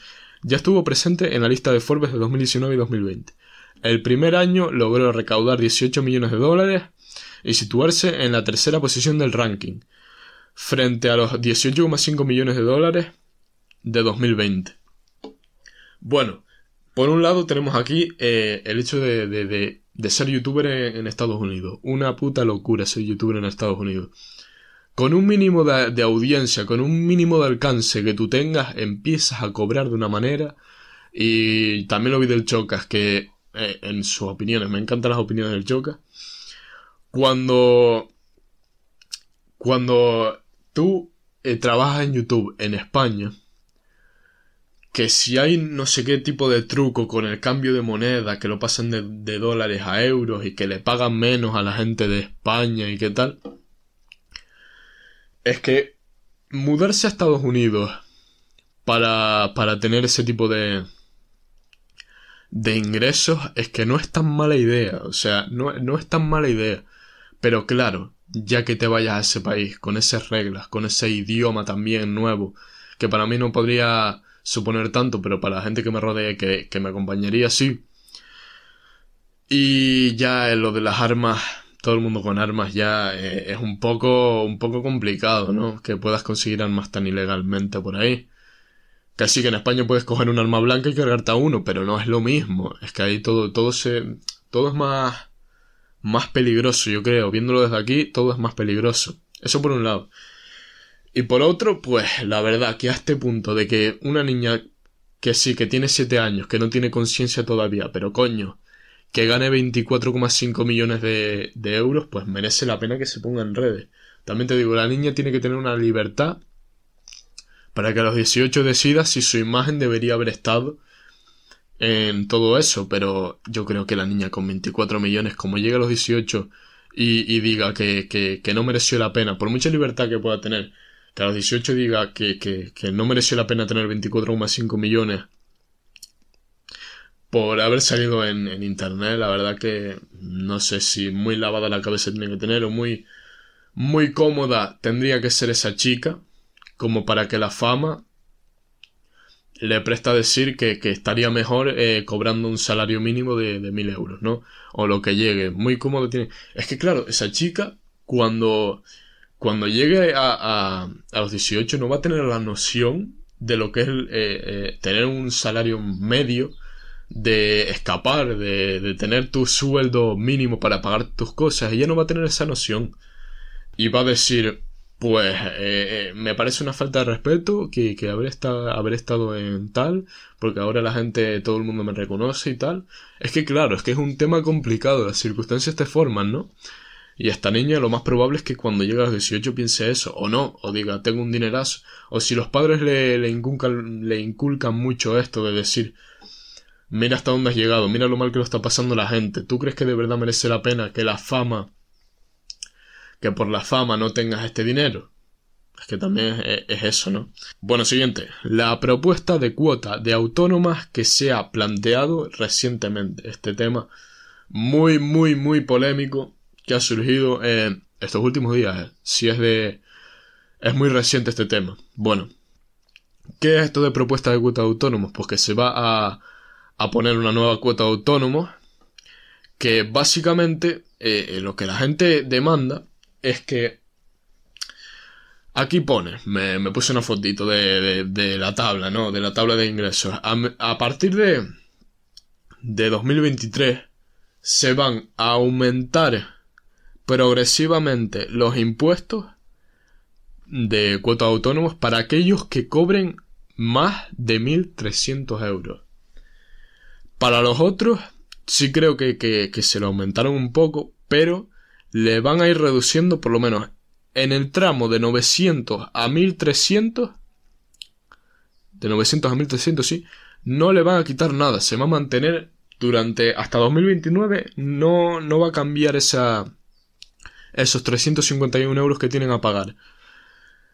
ya estuvo presente en la lista de Forbes de 2019 y 2020. El primer año logró recaudar 18 millones de dólares y situarse en la tercera posición del ranking, frente a los 18,5 millones de dólares de 2020. Bueno, por un lado tenemos aquí eh, el hecho de, ser youtuber en, Estados Unidos. Una puta locura ser youtuber en Estados Unidos. Con un mínimo de, de, audiencia, con un mínimo de alcance que tú tengas, empiezas a cobrar de una manera. Y también lo vi del Chocas, que eh, en sus opiniones, me encantan las opiniones del Choca. Cuando. Cuando tú eh, trabajas en YouTube en España, que si hay no sé qué tipo de truco con el cambio de moneda, que lo pasan de, de, dólares a euros y que le pagan menos a la gente de España y qué tal, es que mudarse a Estados Unidos para, para tener ese tipo de, de ingresos es que no es tan mala idea, o sea, no, no es tan mala idea. Pero claro, ya que te vayas a ese país, con esas reglas, con ese idioma también nuevo, que para mí no podría suponer tanto, pero para la gente que me rodee, que, que me acompañaría, sí. Y ya lo de las armas, todo el mundo con armas ya eh, es un poco, un poco complicado, ¿no? Que puedas conseguir armas tan ilegalmente por ahí. Casi que en España puedes coger un arma blanca y cargarte a uno, pero no es lo mismo. Es que ahí todo, todo se, todo es más, más peligroso, yo creo. Viéndolo desde aquí, todo es más peligroso. Eso por un lado. Y por otro, pues la verdad que a este punto de que una niña que sí, que tiene 7 años, que no tiene conciencia todavía, pero coño, que gane 24,5 millones de, de euros, pues merece la pena que se ponga en redes. También te digo, la niña tiene que tener una libertad para que a los 18 decida si su imagen debería haber estado en todo eso, pero yo creo que la niña con 24 millones, como llega a los 18 y, y diga que, que, que, no mereció la pena, por mucha libertad que pueda tener, que a los 18 diga que, que, que no mereció la pena tener 24,5 millones por haber salido en, en, internet, la verdad que no sé si muy lavada la cabeza tiene que tener o muy, muy cómoda tendría que ser esa chica como para que la fama le presta a decir que, que estaría mejor eh, cobrando un salario mínimo de, de mil euros, ¿no? O lo que llegue. Muy cómodo tiene. Es que claro, esa chica, cuando, cuando llegue a, a, a los 18, no va a tener la noción de lo que es eh, eh, tener un salario medio de escapar, de, de, tener tu sueldo mínimo para pagar tus cosas, ella no va a tener esa noción. Y va a decir, pues eh, me parece una falta de respeto que, que haber, estado, haber estado en tal, porque ahora la gente, todo el mundo me reconoce y tal. Es que claro, es que es un tema complicado, las circunstancias te forman, ¿no? Y esta niña lo más probable es que cuando llegue a los 18 piense eso, o no, o diga, tengo un dinerazo. O si los padres le, inculcan, le inculcan mucho esto de decir, mira hasta dónde has llegado, mira lo mal que lo está pasando la gente, ¿tú crees que de verdad merece la pena que la fama, que por la fama no tengas este dinero? Es que también es, eso, ¿no? Bueno, siguiente. La propuesta de cuota de autónomas que se ha planteado recientemente. Este tema muy, muy, muy polémico que ha surgido en estos últimos días. ¿eh? Si es de... Es muy reciente este tema. Bueno. ¿Qué es esto de propuesta de cuota de autónomos? Pues que se va a a poner una nueva cuota de autónomos que básicamente eh, lo que la gente demanda es que aquí pone, me, me puse una fotito de, de, de, la tabla, ¿no? De la tabla de ingresos. A, a partir de, de 2023 se van a aumentar progresivamente los impuestos de cuota de autónomos para aquellos que cobren más de 1.300 euros. Para los otros, sí creo que, que, que, se lo aumentaron un poco, pero le van a ir reduciendo por lo menos en el tramo de 900 a 1300, de 900 a 1300, sí, no le van a quitar nada, se va a mantener durante hasta 2029, no, no va a cambiar esa, esos 351 euros que tienen a pagar.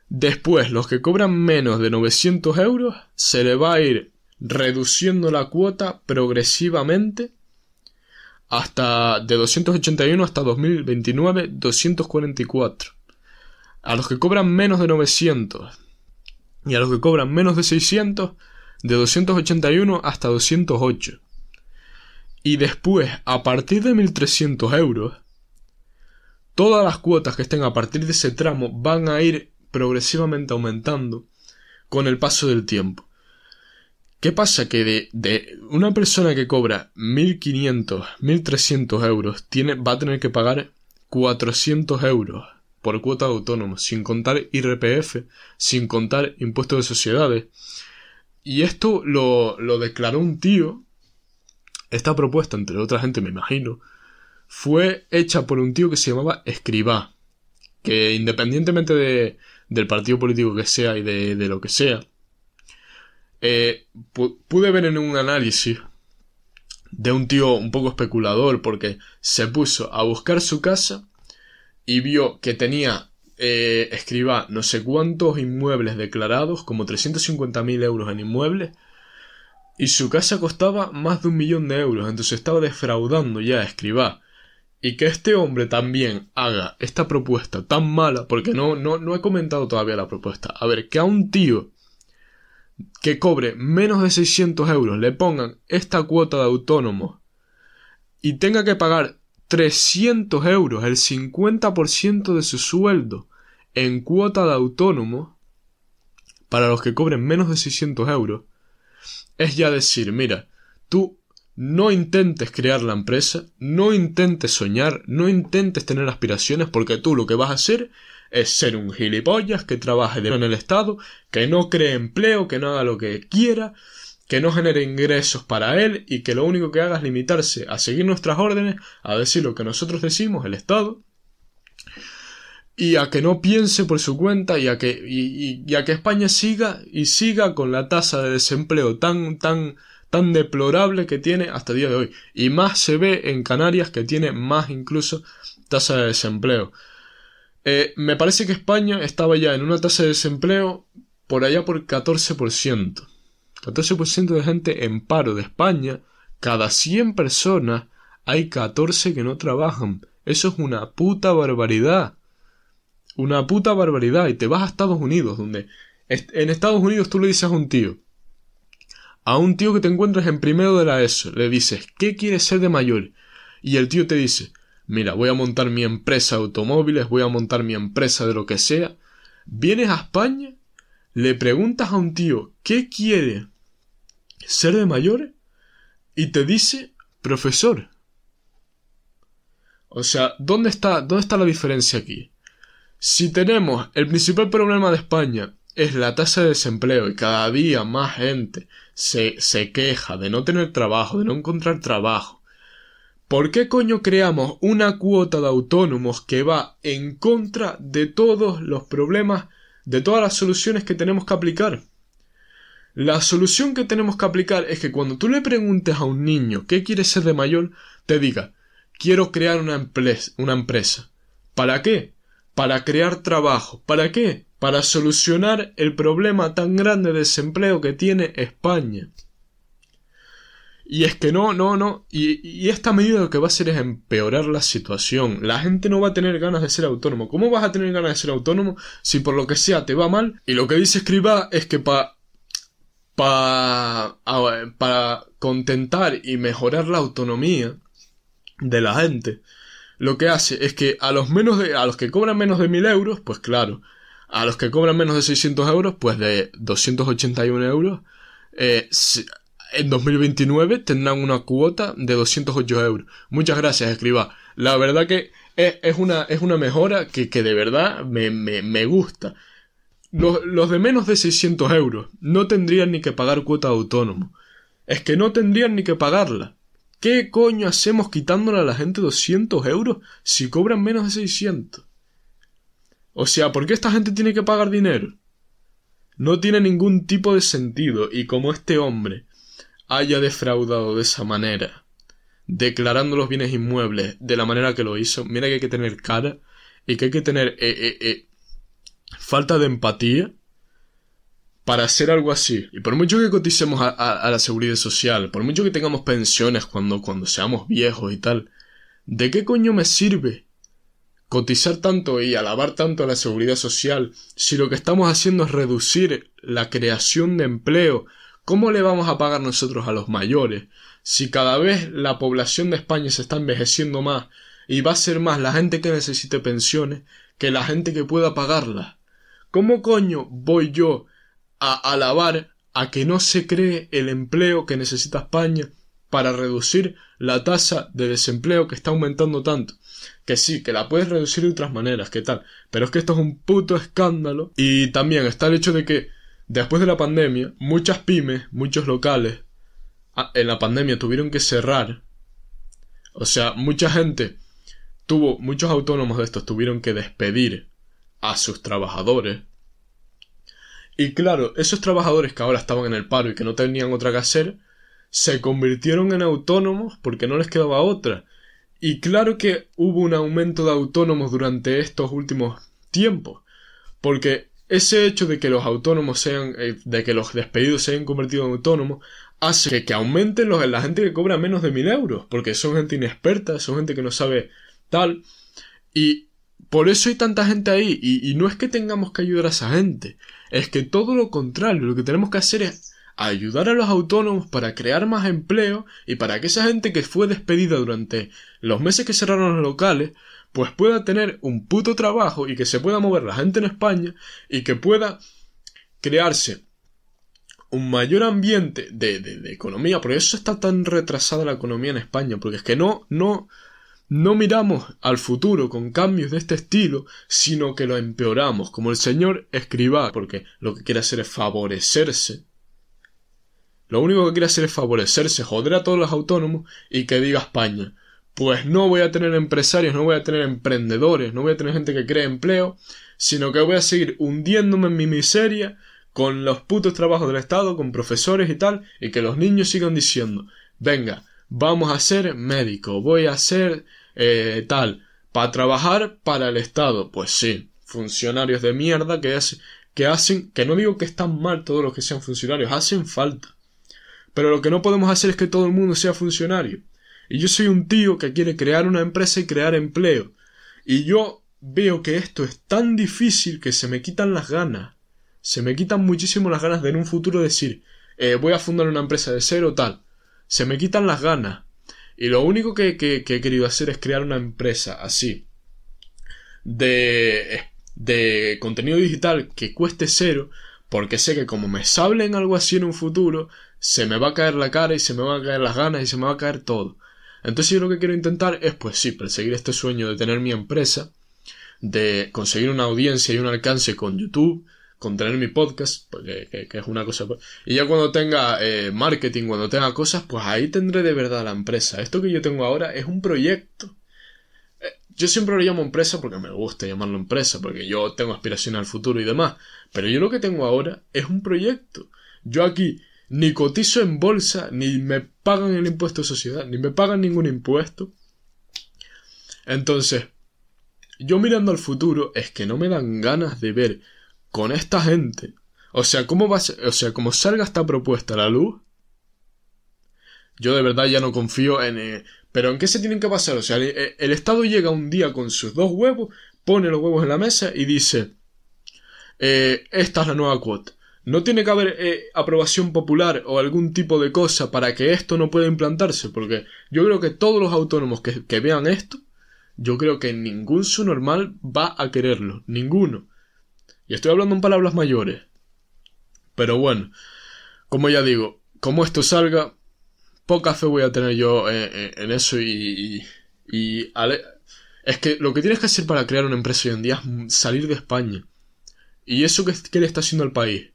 Después, los que cobran menos de 900 euros, se le va a ir reduciendo la cuota progresivamente hasta de 281 hasta 2029 244. A los que cobran menos de 900 y a los que cobran menos de 600 de 281 hasta 208. Y después, a partir de 1300 euros, todas las cuotas que estén a partir de ese tramo van a ir progresivamente aumentando con el paso del tiempo. ¿Qué pasa? Que de, de una persona que cobra 1.500, 1.300 euros tiene, va a tener que pagar 400 euros por cuota de autónomo, sin contar IRPF, sin contar impuestos de sociedades. Y esto lo, lo declaró un tío. Esta propuesta, entre otra gente me imagino, fue hecha por un tío que se llamaba Escribá. Que independientemente de, del partido político que sea y de, de lo que sea, eh, pude ver en un análisis de un tío un poco especulador porque se puso a buscar su casa y vio que tenía eh, escriba no sé cuántos inmuebles declarados, como 350.000 euros en inmuebles, y su casa costaba más de un millón de euros, entonces estaba defraudando ya a escriba. Y que este hombre también haga esta propuesta tan mala, porque no, no, no he comentado todavía la propuesta. A ver, que a un tío que cobre menos de 600 euros le pongan esta cuota de autónomo y tenga que pagar 300 euros, el 50% de su sueldo, en cuota de autónomo, para los que cobren menos de 600 euros, es ya decir, mira, tú no intentes crear la empresa, no intentes soñar, no intentes tener aspiraciones, porque tú lo que vas a hacer es ser un gilipollas que trabaje en el Estado, que no cree empleo, que no haga lo que quiera, que no genere ingresos para él y que lo único que haga es limitarse a seguir nuestras órdenes, a decir lo que nosotros decimos, el Estado, y a que no piense por su cuenta y a que, y, a que España siga y siga con la tasa de desempleo tan, tan, tan deplorable que tiene hasta el día de hoy. Y más se ve en Canarias que tiene más incluso tasa de desempleo. Eh, me parece que España estaba ya en una tasa de desempleo por allá por 14%. 14% de gente en paro de España. Cada 100 personas hay 14 que no trabajan. Eso es una puta barbaridad. Una puta barbaridad. Y te vas a Estados Unidos, donde en Estados Unidos tú le dices a un tío, a un tío que te encuentras en primero de la ESO, le dices, ¿qué quieres ser de mayor? Y el tío te dice, mira, voy a montar mi empresa de automóviles, voy a montar mi empresa de lo que sea. Vienes a España, le preguntas a un tío qué quiere ser de mayor y te dice profesor. O sea, ¿dónde está, ¿dónde está la diferencia aquí? Si tenemos el principal problema de España es la tasa de desempleo y cada día más gente se, se queja de no tener trabajo, de no encontrar trabajo, ¿Por qué coño creamos una cuota de autónomos que va en contra de todos los problemas, de todas las soluciones que tenemos que aplicar? La solución que tenemos que aplicar es que cuando tú le preguntes a un niño qué quiere ser de mayor, te diga, quiero crear una, una empresa. ¿Para qué? Para crear trabajo. ¿Para qué? Para solucionar el problema tan grande de desempleo que tiene España. Y es que no, no, no. Y, esta medida lo que va a hacer es empeorar la situación. La gente no va a tener ganas de ser autónomo. ¿Cómo vas a tener ganas de ser autónomo si por lo que sea te va mal? Y lo que dice Escriba es que para pa, para contentar y mejorar la autonomía de la gente, lo que hace es que a los menos de, a los que cobran menos de mil euros, pues claro, a los que cobran menos de 600 euros, pues de 281 euros, eh, en 2029 tendrán una cuota de 208 euros. Muchas gracias, escriba. La verdad que es, una, es una mejora que, de verdad me, me, gusta. Los, los, de menos de 600 euros no tendrían ni que pagar cuota de autónomo. Es que no tendrían ni que pagarla. ¿Qué coño hacemos quitándole a la gente 200 euros si cobran menos de 600? O sea, ¿por qué esta gente tiene que pagar dinero? No tiene ningún tipo de sentido y como este hombre haya defraudado de esa manera, declarando los bienes inmuebles de la manera que lo hizo, mira que hay que tener cara y que hay que tener eh, eh, eh, falta de empatía para hacer algo así. Y por mucho que coticemos a, la seguridad social, por mucho que tengamos pensiones cuando, cuando seamos viejos y tal, ¿de qué coño me sirve cotizar tanto y alabar tanto a la seguridad social si lo que estamos haciendo es reducir la creación de empleo ¿Cómo le vamos a pagar nosotros a los mayores si cada vez la población de España se está envejeciendo más y va a ser más la gente que necesite pensiones que la gente que pueda pagarlas? ¿Cómo coño voy yo a alabar a que no se cree el empleo que necesita España para reducir la tasa de desempleo que está aumentando tanto? Que sí, que la puedes reducir de otras maneras, ¿qué tal? Pero es que esto es un puto escándalo. Y también está el hecho de que Después de la pandemia, muchas pymes, muchos locales, en la pandemia tuvieron que cerrar. O sea, mucha gente tuvo, muchos autónomos de estos tuvieron que despedir a sus trabajadores. Y claro, esos trabajadores que ahora estaban en el paro y que no tenían otra que hacer, se convirtieron en autónomos porque no les quedaba otra. Y claro que hubo un aumento de autónomos durante estos últimos tiempos, porque ese hecho de que los autónomos sean, eh, de que los despedidos se hayan convertido en autónomos, hace que, aumenten los, la gente que cobra menos de mil euros, porque son gente inexperta, son gente que no sabe tal, y por eso hay tanta gente ahí, y no es que tengamos que ayudar a esa gente, es que todo lo contrario, lo que tenemos que hacer es ayudar a los autónomos para crear más empleo y para que esa gente que fue despedida durante los meses que cerraron los locales pues pueda tener un puto trabajo y que se pueda mover la gente en España y que pueda crearse un mayor ambiente de, de, economía, por eso está tan retrasada la economía en España, porque es que no, no, no miramos al futuro con cambios de este estilo, sino que lo empeoramos, como el señor escriba, porque lo que quiere hacer es favorecerse. Lo único que quiere hacer es favorecerse, joder a todos los autónomos y que diga España, pues no voy a tener empresarios, no voy a tener emprendedores, no voy a tener gente que cree empleo, sino que voy a seguir hundiéndome en mi miseria con los putos trabajos del Estado, con profesores y tal, y que los niños sigan diciendo, venga, vamos a ser médico, voy a ser eh, tal, para trabajar para el Estado. Pues sí, funcionarios de mierda que, que hacen, que no digo que están mal todos los que sean funcionarios, hacen falta. Pero lo que no podemos hacer es que todo el mundo sea funcionario. Y yo soy un tío que quiere crear una empresa y crear empleo. Y yo veo que esto es tan difícil que se me quitan las ganas. Se me quitan muchísimo las ganas de en un futuro decir, eh, voy a fundar una empresa de cero tal. Se me quitan las ganas. Y lo único que, que, he querido hacer es crear una empresa así. De, de contenido digital que cueste cero. Porque sé que como me sablen algo así en un futuro, se me va a caer la cara y se me van a caer las ganas y se me va a caer todo. Entonces yo lo que quiero intentar es, pues sí, perseguir este sueño de tener mi empresa, de conseguir una audiencia y un alcance con YouTube, con tener mi podcast, porque que, es una cosa... Pues, y ya cuando tenga eh, marketing, cuando tenga cosas, pues ahí tendré de verdad la empresa. Esto que yo tengo ahora es un proyecto. Eh, yo siempre lo llamo empresa porque me gusta llamarlo empresa, porque yo tengo aspiración al futuro y demás. Pero yo lo que tengo ahora es un proyecto. Yo aquí ni cotizo en bolsa, ni me pagan el impuesto de sociedad, ni me pagan ningún impuesto. Entonces, yo mirando al futuro es que no me dan ganas de ver con esta gente. O sea, ¿cómo va o sea, como salga esta propuesta a la luz, yo de verdad ya no confío en... Eh, pero ¿en qué se tienen que pasar? O sea, el, el, Estado llega un día con sus dos huevos, pone los huevos en la mesa y dice, eh, esta es la nueva cuota. No tiene que haber eh, aprobación popular o algún tipo de cosa para que esto no pueda implantarse, porque yo creo que todos los autónomos que, que vean esto, yo creo que ningún su normal va a quererlo, ninguno. Y estoy hablando en palabras mayores. Pero bueno, como ya digo, como esto salga, poca fe voy a tener yo eh, eh, en, eso y... y, es que lo que tienes que hacer para crear una empresa hoy en día es salir de España. ¿Y eso qué le está haciendo al país?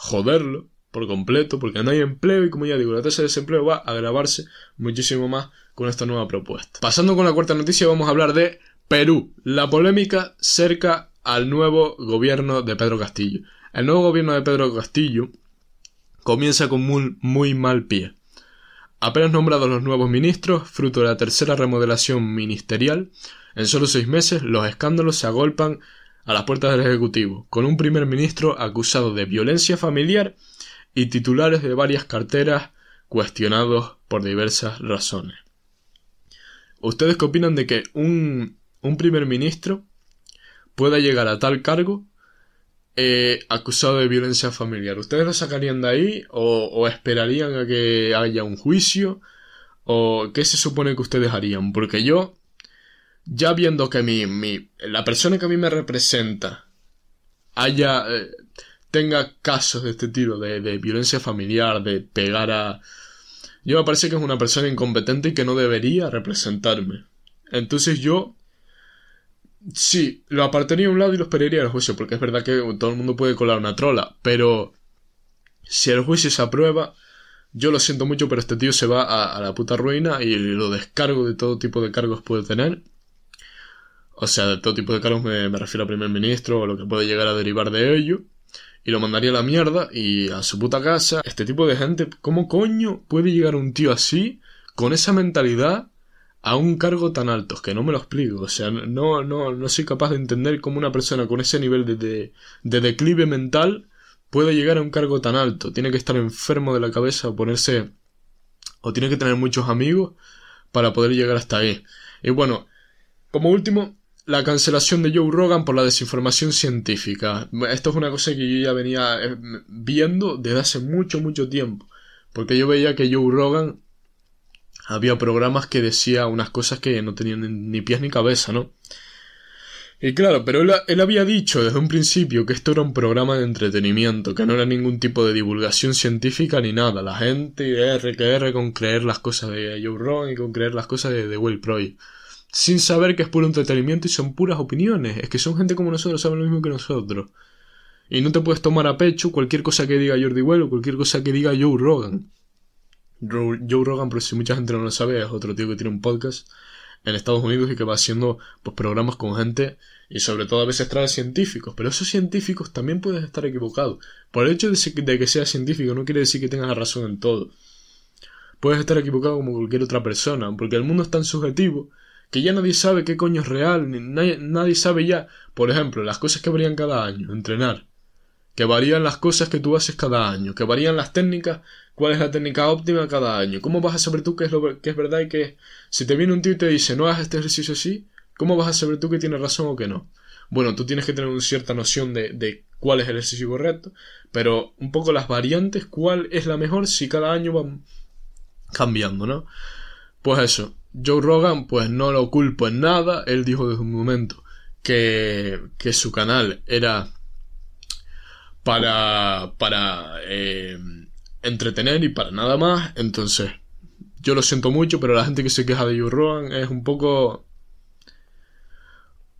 Joderlo por completo, porque no hay empleo y como ya digo, la tasa de desempleo va a agravarse muchísimo más con esta nueva propuesta. Pasando con la cuarta noticia, vamos a hablar de Perú, la polémica cerca al nuevo gobierno de Pedro Castillo. El nuevo gobierno de Pedro Castillo comienza con muy, muy mal pie. Apenas nombrados los nuevos ministros, fruto de la tercera remodelación ministerial, en solo seis meses los escándalos se agolpan a las puertas del Ejecutivo, con un primer ministro acusado de violencia familiar y titulares de varias carteras cuestionados por diversas razones. ¿Ustedes qué opinan de que un, un primer ministro pueda llegar a tal cargo eh, acusado de violencia familiar? ¿Ustedes lo sacarían de ahí o, o esperarían a que haya un juicio? ¿O qué se supone que ustedes harían? Porque yo ya viendo que mi, mi, la persona que a mí me representa haya, eh, tenga casos de este tipo, de, de, violencia familiar, de pegar a... Yo me parece que es una persona incompetente y que no debería representarme. Entonces yo... Sí, lo apartaría a un lado y lo esperaría al juicio, porque es verdad que todo el mundo puede colar una trola, pero si el juicio se aprueba, yo lo siento mucho, pero este tío se va a, a la puta ruina y lo descargo de todo tipo de cargos puede tener. O sea, de todo tipo de cargos me, refiero a primer ministro o lo que puede llegar a derivar de ello. Y lo mandaría a la mierda y a su puta casa. Este tipo de gente, ¿cómo coño puede llegar un tío así, con esa mentalidad, a un cargo tan alto? Es que no me lo explico. O sea, no, no, no soy capaz de entender cómo una persona con ese nivel de, de, declive mental puede llegar a un cargo tan alto. Tiene que estar enfermo de la cabeza o ponerse. o tiene que tener muchos amigos para poder llegar hasta ahí. Y bueno, como último, la cancelación de Joe Rogan por la desinformación científica. Esto es una cosa que yo ya venía eh, viendo desde hace mucho, mucho tiempo. Porque yo veía que Joe Rogan había programas que decía unas cosas que no tenían ni pies ni cabeza, ¿no? Y claro, pero él, había dicho desde un principio que esto era un programa de entretenimiento, que no era ningún tipo de divulgación científica ni nada. La gente R que con creer las cosas de Joe Rogan y con creer las cosas de, de Will Proy. Sin saber que es puro entretenimiento y son puras opiniones. Es que son gente como nosotros, saben lo mismo que nosotros. Y no te puedes tomar a pecho cualquier cosa que diga Jordi Well o cualquier cosa que diga Joe Rogan. Joe Rogan, por si mucha gente no lo sabe, es otro tío que tiene un podcast en Estados Unidos y que va haciendo pues, programas con gente y sobre todo a veces trae científicos, pero esos científicos también puedes estar equivocados. Por el hecho de, que sea científico no quiere decir que tengas razón en todo. Puedes estar equivocado como cualquier otra persona, porque el mundo es tan subjetivo que ya nadie sabe qué coño es real, ni nadie, nadie sabe ya, por ejemplo, las cosas que varían cada año, entrenar, que varían las cosas que tú haces cada año, que varían las técnicas cuál es la técnica óptima cada año. ¿Cómo vas a saber tú qué es lo que es verdad y que si te viene un tío y te dice no hagas este ejercicio así, ¿cómo vas a saber tú que tienes razón o que no? Bueno, tú tienes que tener una cierta noción de, de cuál es el ejercicio correcto, pero un poco las variantes, cuál es la mejor si cada año van cambiando, ¿no? Pues eso, Joe Rogan, pues no lo culpo en nada, él dijo desde un momento que, que su canal era para, para, eh, entretener y para nada más. Entonces, yo lo siento mucho, pero la gente que se queja de Joe Rogan es un poco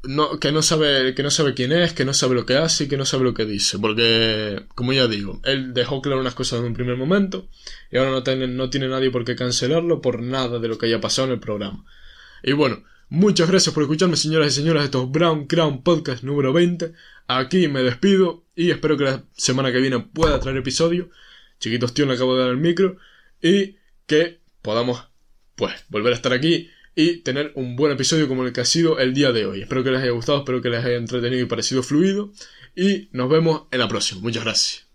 no, que no sabe que no sabe quién es, que no sabe lo que hace y que no sabe lo que dice, porque como ya digo, él dejó claro unas cosas en un primer momento y ahora no tiene, no tiene nadie por qué cancelarlo por nada de lo que haya pasado en el programa. Y bueno, muchas gracias por escucharme, señoras y señores, estos Brown Crown Podcast número 20. Aquí me despido y espero que la semana que viene pueda traer episodio chiquitos tío, le acabo de dar el micro, y que podamos, pues, volver a estar aquí y tener un buen episodio como el que ha sido el día de hoy. Espero que les haya gustado, espero que les haya entretenido y parecido fluido, y nos vemos en la próxima. Muchas gracias.